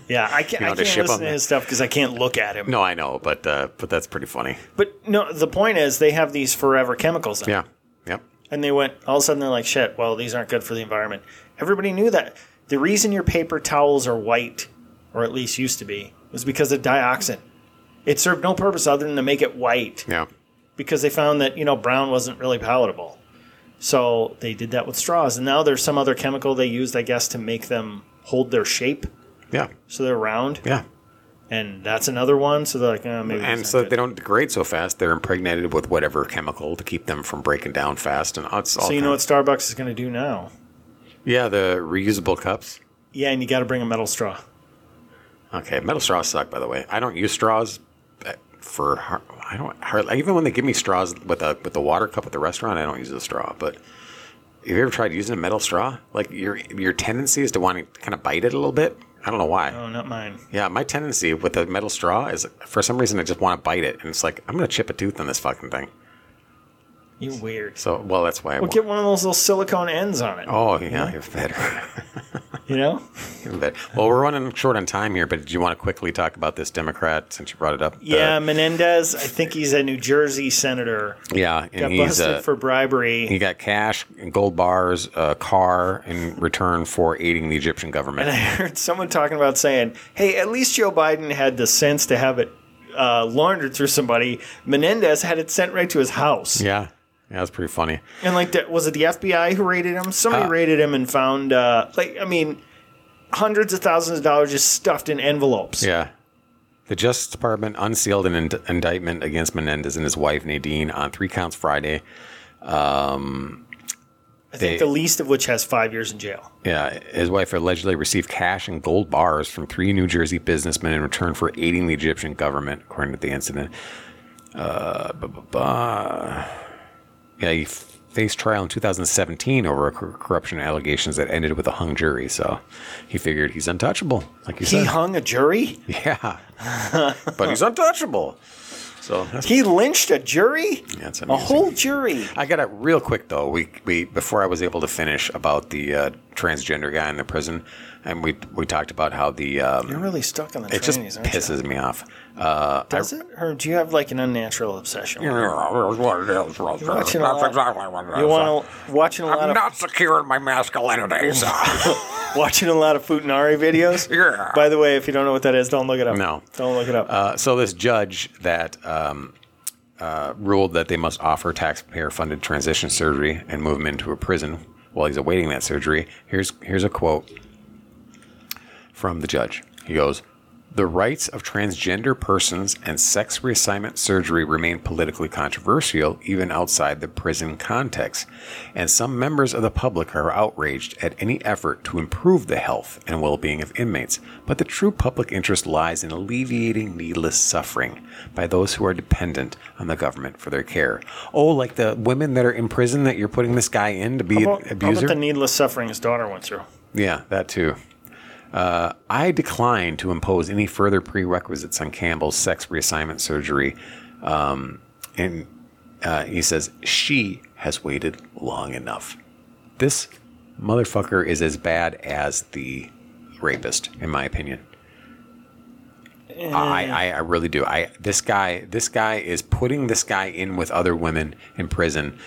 Speaker 1: Yeah, I can't,
Speaker 3: You know,
Speaker 1: I can't listen to his stuff because I can't look at him.
Speaker 3: No, I know, but uh, but that's pretty funny.
Speaker 1: But no, the point is they have these forever chemicals in.
Speaker 3: Yeah. Yep.
Speaker 1: And they went, all of a sudden they're like, shit, well, these aren't good for the environment. Everybody knew that. The reason your paper towels are white, or at least used to be, was because of dioxin. It served no purpose other than to make it white
Speaker 3: Yeah.
Speaker 1: because they found that, you know, brown wasn't really palatable. So they did that with straws. And now there's some other chemical they used, I guess, to make them hold their shape
Speaker 3: Yeah.
Speaker 1: so they're round.
Speaker 3: Yeah.
Speaker 1: And that's another one. So they're like, oh, maybe.
Speaker 3: And so they don't degrade so fast. They're impregnated with whatever chemical to keep them from breaking down fast. And it's all
Speaker 1: So you know what Starbucks is going to do now?
Speaker 3: Yeah, the reusable cups.
Speaker 1: Yeah, and you got to bring a metal straw.
Speaker 3: Okay, metal straws suck. By the way, I don't use straws uh, for. I don't hardly, even when they give me straws with a with the water cup at the restaurant. I don't use a straw. But have you ever tried using a metal straw? Like your your tendency is to want to kind of bite it a little bit. I don't know why.
Speaker 1: Oh, not mine.
Speaker 3: Yeah, my tendency with a metal straw is for some reason I just want to bite it, and it's like I'm gonna chip a tooth on this fucking thing.
Speaker 1: You're weird.
Speaker 3: So well, that's why I.
Speaker 1: Well,
Speaker 3: won't.
Speaker 1: get one of those little silicone ends on it.
Speaker 3: Oh yeah, you're better. <laughs>
Speaker 1: You know?
Speaker 3: Even better. Well, we're running short on time here, but did you want to quickly talk about this Democrat since you brought it up?
Speaker 1: Yeah,
Speaker 3: Uh,
Speaker 1: Menendez. I think he's a New Jersey senator.
Speaker 3: yeah, and
Speaker 1: Got
Speaker 3: he's
Speaker 1: busted
Speaker 3: uh,
Speaker 1: for bribery.
Speaker 3: he got cash and gold bars, a car in return for aiding the Egyptian government.
Speaker 1: and I heard someone talking about saying, "Hey, at least Joe Biden had the sense to have it uh, laundered through somebody. Menendez had it sent right to his house.
Speaker 3: yeah, yeah, that's pretty funny.
Speaker 1: And like, the, was it the FBI who raided him? Somebody
Speaker 3: Uh,
Speaker 1: raided him and found, uh, like, I mean, hundreds of thousands of dollars just stuffed in envelopes.
Speaker 3: Yeah. The Justice Department unsealed an ind- indictment against Menendez and his wife Nadine on three counts Friday.
Speaker 1: I think
Speaker 3: they-
Speaker 1: the least of which has five years in jail.
Speaker 3: Yeah, his wife allegedly received cash and gold bars from three New Jersey businessmen in return for aiding the Egyptian government, according to the incident. Uh, Yeah, he faced trial in 2017 over cor- corruption allegations that ended with a hung jury. So he figured he's untouchable, like you
Speaker 1: He
Speaker 3: said.
Speaker 1: hung a jury? <laughs>
Speaker 3: yeah, but he's untouchable. So that's
Speaker 1: He lynched a jury?
Speaker 3: That's
Speaker 1: a whole jury.
Speaker 3: I got it real quick though. We we before I was able to finish about the uh, transgender guy in the prison, and we we talked about how the um,
Speaker 1: You're really stuck on the
Speaker 3: it just
Speaker 1: trannies, aren't you?
Speaker 3: pisses me off. Uh,
Speaker 1: Does it? Or do you have like an unnatural obsession? You're watching a lot, you want to watching a lot
Speaker 3: I'm
Speaker 1: of
Speaker 3: not secure in my masculinity. <laughs> So. <laughs>
Speaker 1: watching a lot of Futanari videos.
Speaker 3: Yeah.
Speaker 1: By the way, if you don't know what that is, don't look it up.
Speaker 3: No.
Speaker 1: don't look it up.
Speaker 3: Uh, so this judge that um, uh, ruled that they must offer taxpayer-funded transition surgery and move him into a prison while he's awaiting that surgery. Here's here's a quote from the judge. He goes, "The rights of transgender persons and sex reassignment surgery remain politically controversial even outside the prison context, and some members of the public are outraged at any effort to improve the health and well-being of inmates. But the true public interest lies in alleviating needless suffering by those who are dependent on the government for their care. Oh, like the women that are in prison that you're putting this guy in to be
Speaker 1: about,
Speaker 3: an
Speaker 1: how about the needless suffering his daughter went through?
Speaker 3: Yeah, that too. Uh, I decline to impose any further prerequisites on Campbell's sex reassignment surgery. Um, and uh, he says, she has waited long enough. This motherfucker is as bad as the rapist, in my opinion. I, I, I really do. I this guy this guy is putting this guy in with other women in prison,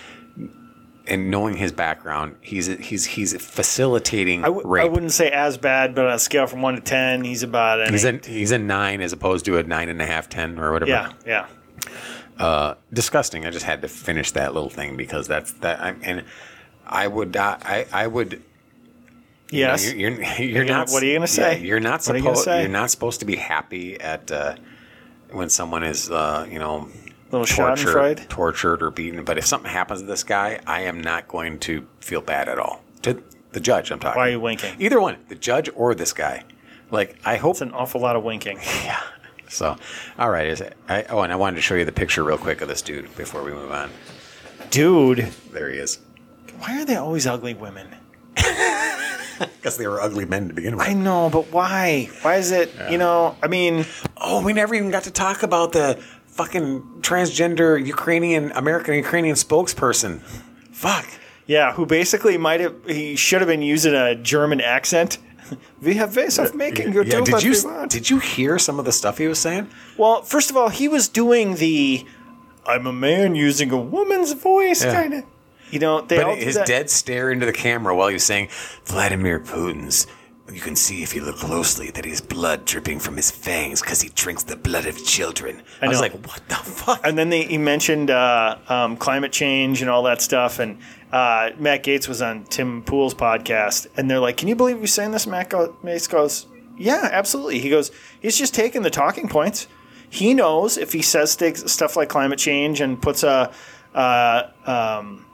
Speaker 3: and knowing his background, he's he's he's facilitating
Speaker 1: I, w- I
Speaker 3: rape.
Speaker 1: wouldn't say as bad, but on a scale from one to ten, he's about an
Speaker 3: He's
Speaker 1: eight.
Speaker 3: a he's a nine as opposed to a nine and a half, ten or whatever.
Speaker 1: yeah, yeah.
Speaker 3: disgusting. I just had to finish that little thing because that's that. I, and I would uh, I I would. you know,
Speaker 1: Yes.
Speaker 3: you're, you're, you're not.
Speaker 1: what are you gonna say?
Speaker 3: yeah, you're not
Speaker 1: are you
Speaker 3: supposed.
Speaker 1: say?
Speaker 3: You're not supposed to be happy at uh, when someone is, uh, you know,
Speaker 1: Little
Speaker 3: tortured, tortured or beaten. But if something happens to this guy, I am not going to feel bad at all. To the judge, I'm talking.
Speaker 1: Why are you winking?
Speaker 3: Either one, the judge or this guy. Like I hope
Speaker 1: It's an awful lot of winking. <laughs>
Speaker 3: yeah. So, all right. Is it, I, oh, and I wanted to show you the picture real quick of this dude before we move on.
Speaker 1: Dude,
Speaker 3: There he is.
Speaker 1: why are they always ugly women? <laughs>
Speaker 3: Because they were ugly men to begin with.
Speaker 1: I know, but why? Why is it, you know, I mean,
Speaker 3: oh, we never even got to talk about the fucking transgender Ukrainian American Ukrainian spokesperson. Fuck.
Speaker 1: yeah, who basically might have, he should have been using a German accent. <laughs> We have ways of making you
Speaker 3: Yeah,
Speaker 1: do
Speaker 3: did
Speaker 1: what
Speaker 3: you
Speaker 1: we want.
Speaker 3: did you hear some of the stuff he was saying?
Speaker 1: Well, first of all, he was doing the I'm a man using a woman's voice
Speaker 3: Yeah.
Speaker 1: kind of. You know, they
Speaker 3: But his dead stare into the camera while he was saying, Vladimir Putin's. You can see if you look closely that he's blood dripping from his fangs because he drinks the blood of children. I, was
Speaker 1: know.
Speaker 3: like, what the fuck?
Speaker 1: And then they, he mentioned uh, um, climate change and all that stuff. And uh, Matt Gaetz was on Tim Pool's podcast, and they're like, "Can you believe you're saying this?" Matt go- Gaetz goes, "Yeah, absolutely." He goes, "He's just taking the talking points. He knows if he says things, stuff like climate change and puts a, uh, um,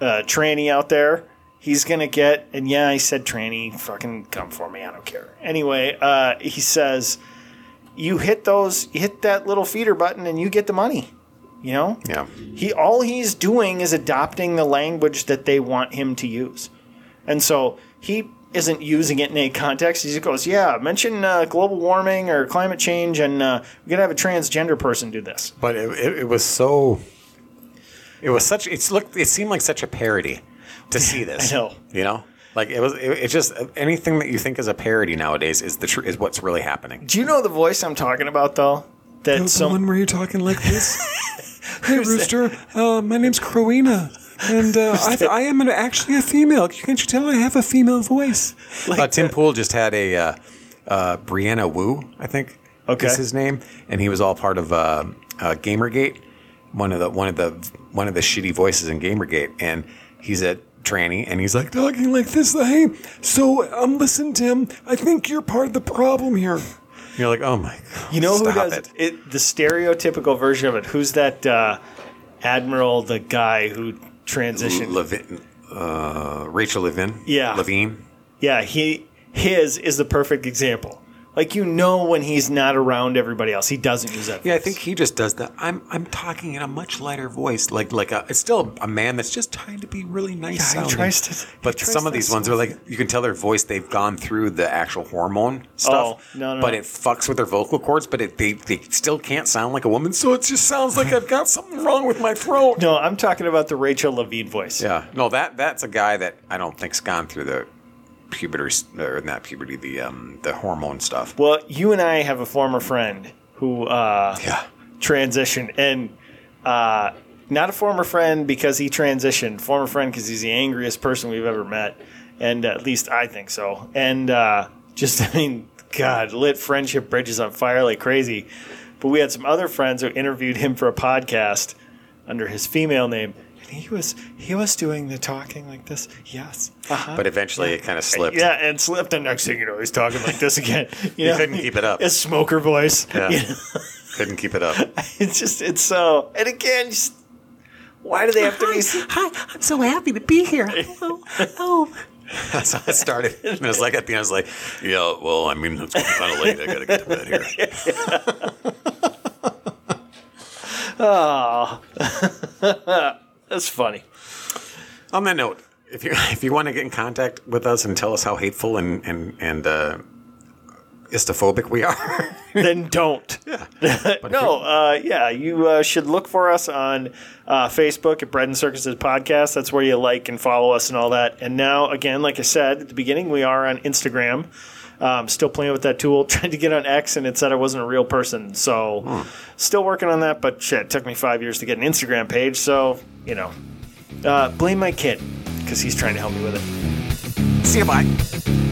Speaker 1: a tranny out there." He's gonna get, and yeah, i said tranny, fucking come for me, I don't care. Anyway, uh, he says, you hit those, you hit that little feeder button, and you get the money. You know,
Speaker 3: yeah.
Speaker 1: he all he's doing is adopting the language that they want him to use, and so he isn't using it in a context. He just goes, "Yeah, mention uh, global warming or climate change, and uh, we're gonna have a transgender person do this."
Speaker 3: But it, it, it was so. It was such. It's looked. It seemed like such a parody to see <laughs> this.
Speaker 1: I know.
Speaker 3: You know, like it was. It, it's just anything that you think is a parody nowadays is the tr- is what's really happening.
Speaker 1: Do you know the voice I'm talking about, though? That some
Speaker 6: where you're talking like this? <laughs> hey, Rooster. Uh, my name's Crowena. And uh, I, I am an, actually a female. Can't you tell I have a female voice?
Speaker 3: uh, Tim Pool just had a uh, uh, Brianna Wu, I think.
Speaker 1: Okay.
Speaker 3: is his name, and he was all part of uh, uh, GamerGate, one of the one of the one of the shitty voices in GamerGate, and he's a tranny, and he's like,
Speaker 6: Talking like this. Hey, so um, listen, Tim. I think you're part of the problem here.
Speaker 3: you're like, oh my, god,
Speaker 1: You know who does
Speaker 3: it?
Speaker 1: it? The stereotypical version of it. Who's that uh, admiral? The guy who transitioned.
Speaker 3: Levin, uh, Rachel Levin,
Speaker 1: Yeah.
Speaker 3: Levine.
Speaker 1: yeah, he his is the perfect example. Like you know when he's not around everybody else, he doesn't use that.
Speaker 3: Yeah, I think he just does that. I'm I'm talking in a much lighter voice, like like a, it's still a man that's just trying to be really nice.
Speaker 1: Yeah, he tries to-
Speaker 3: But
Speaker 1: tries
Speaker 3: some of these ones are like you can tell their voice. They've gone through the actual hormone stuff.
Speaker 1: Oh, no, no.
Speaker 3: But it fucks with their vocal cords. But it, they they still can't sound like a woman. So it just sounds like I've got something wrong with my throat.
Speaker 1: No, I'm talking about the Rachel Levine voice.
Speaker 3: Yeah, no that that's a guy that I don't think's gone through the puberty or not puberty, the um, the hormone stuff.
Speaker 1: Well, you and I have a former friend who uh,
Speaker 3: Yeah.
Speaker 1: transitioned, and uh, not a former friend because he transitioned. Former friend because he's the angriest person we've ever met, and at least I think so. And uh, just, <laughs> I mean, God, lit friendship bridges on fire like crazy. But we had some other friends who interviewed him for a podcast under his female name, and he was he was doing the talking like this. Yes, uh-huh.
Speaker 3: But eventually, it kind of slipped.
Speaker 1: Yeah, and slipped. And next thing you know, he's talking like this again. <laughs> You know,
Speaker 3: couldn't keep it up.
Speaker 1: His smoker voice.
Speaker 3: Yeah. <laughs>
Speaker 1: You know,
Speaker 3: Couldn't keep it up. <laughs>
Speaker 1: it's just it's so. And again, just why do they have to be? so-
Speaker 2: Hi, I'm so happy to be here. Oh, oh.
Speaker 3: That's how it started. And it was like at the end, I was like, yeah, well, I mean, it's kind of late. I got to get to bed here.
Speaker 1: That's funny.
Speaker 3: On that note, if you <laughs> if you want to get in contact with us and tell us how hateful and and and uh, istophobic we are, <laughs>
Speaker 1: then don't.
Speaker 3: yeah, <laughs>
Speaker 1: No, uh, yeah, you uh, should look for us on uh, Facebook at Bread and Circuses Podcast. That's where you like and follow us and all that. And now, again, like I said at the beginning, we are on Instagram. Um, still playing with that tool. trying to get on X and it said I wasn't a real person. So, still working on that. But shit, it took me five years to get an Instagram page. So, you know, uh, blame my kid because he's trying to help me with it.
Speaker 3: See you. Bye.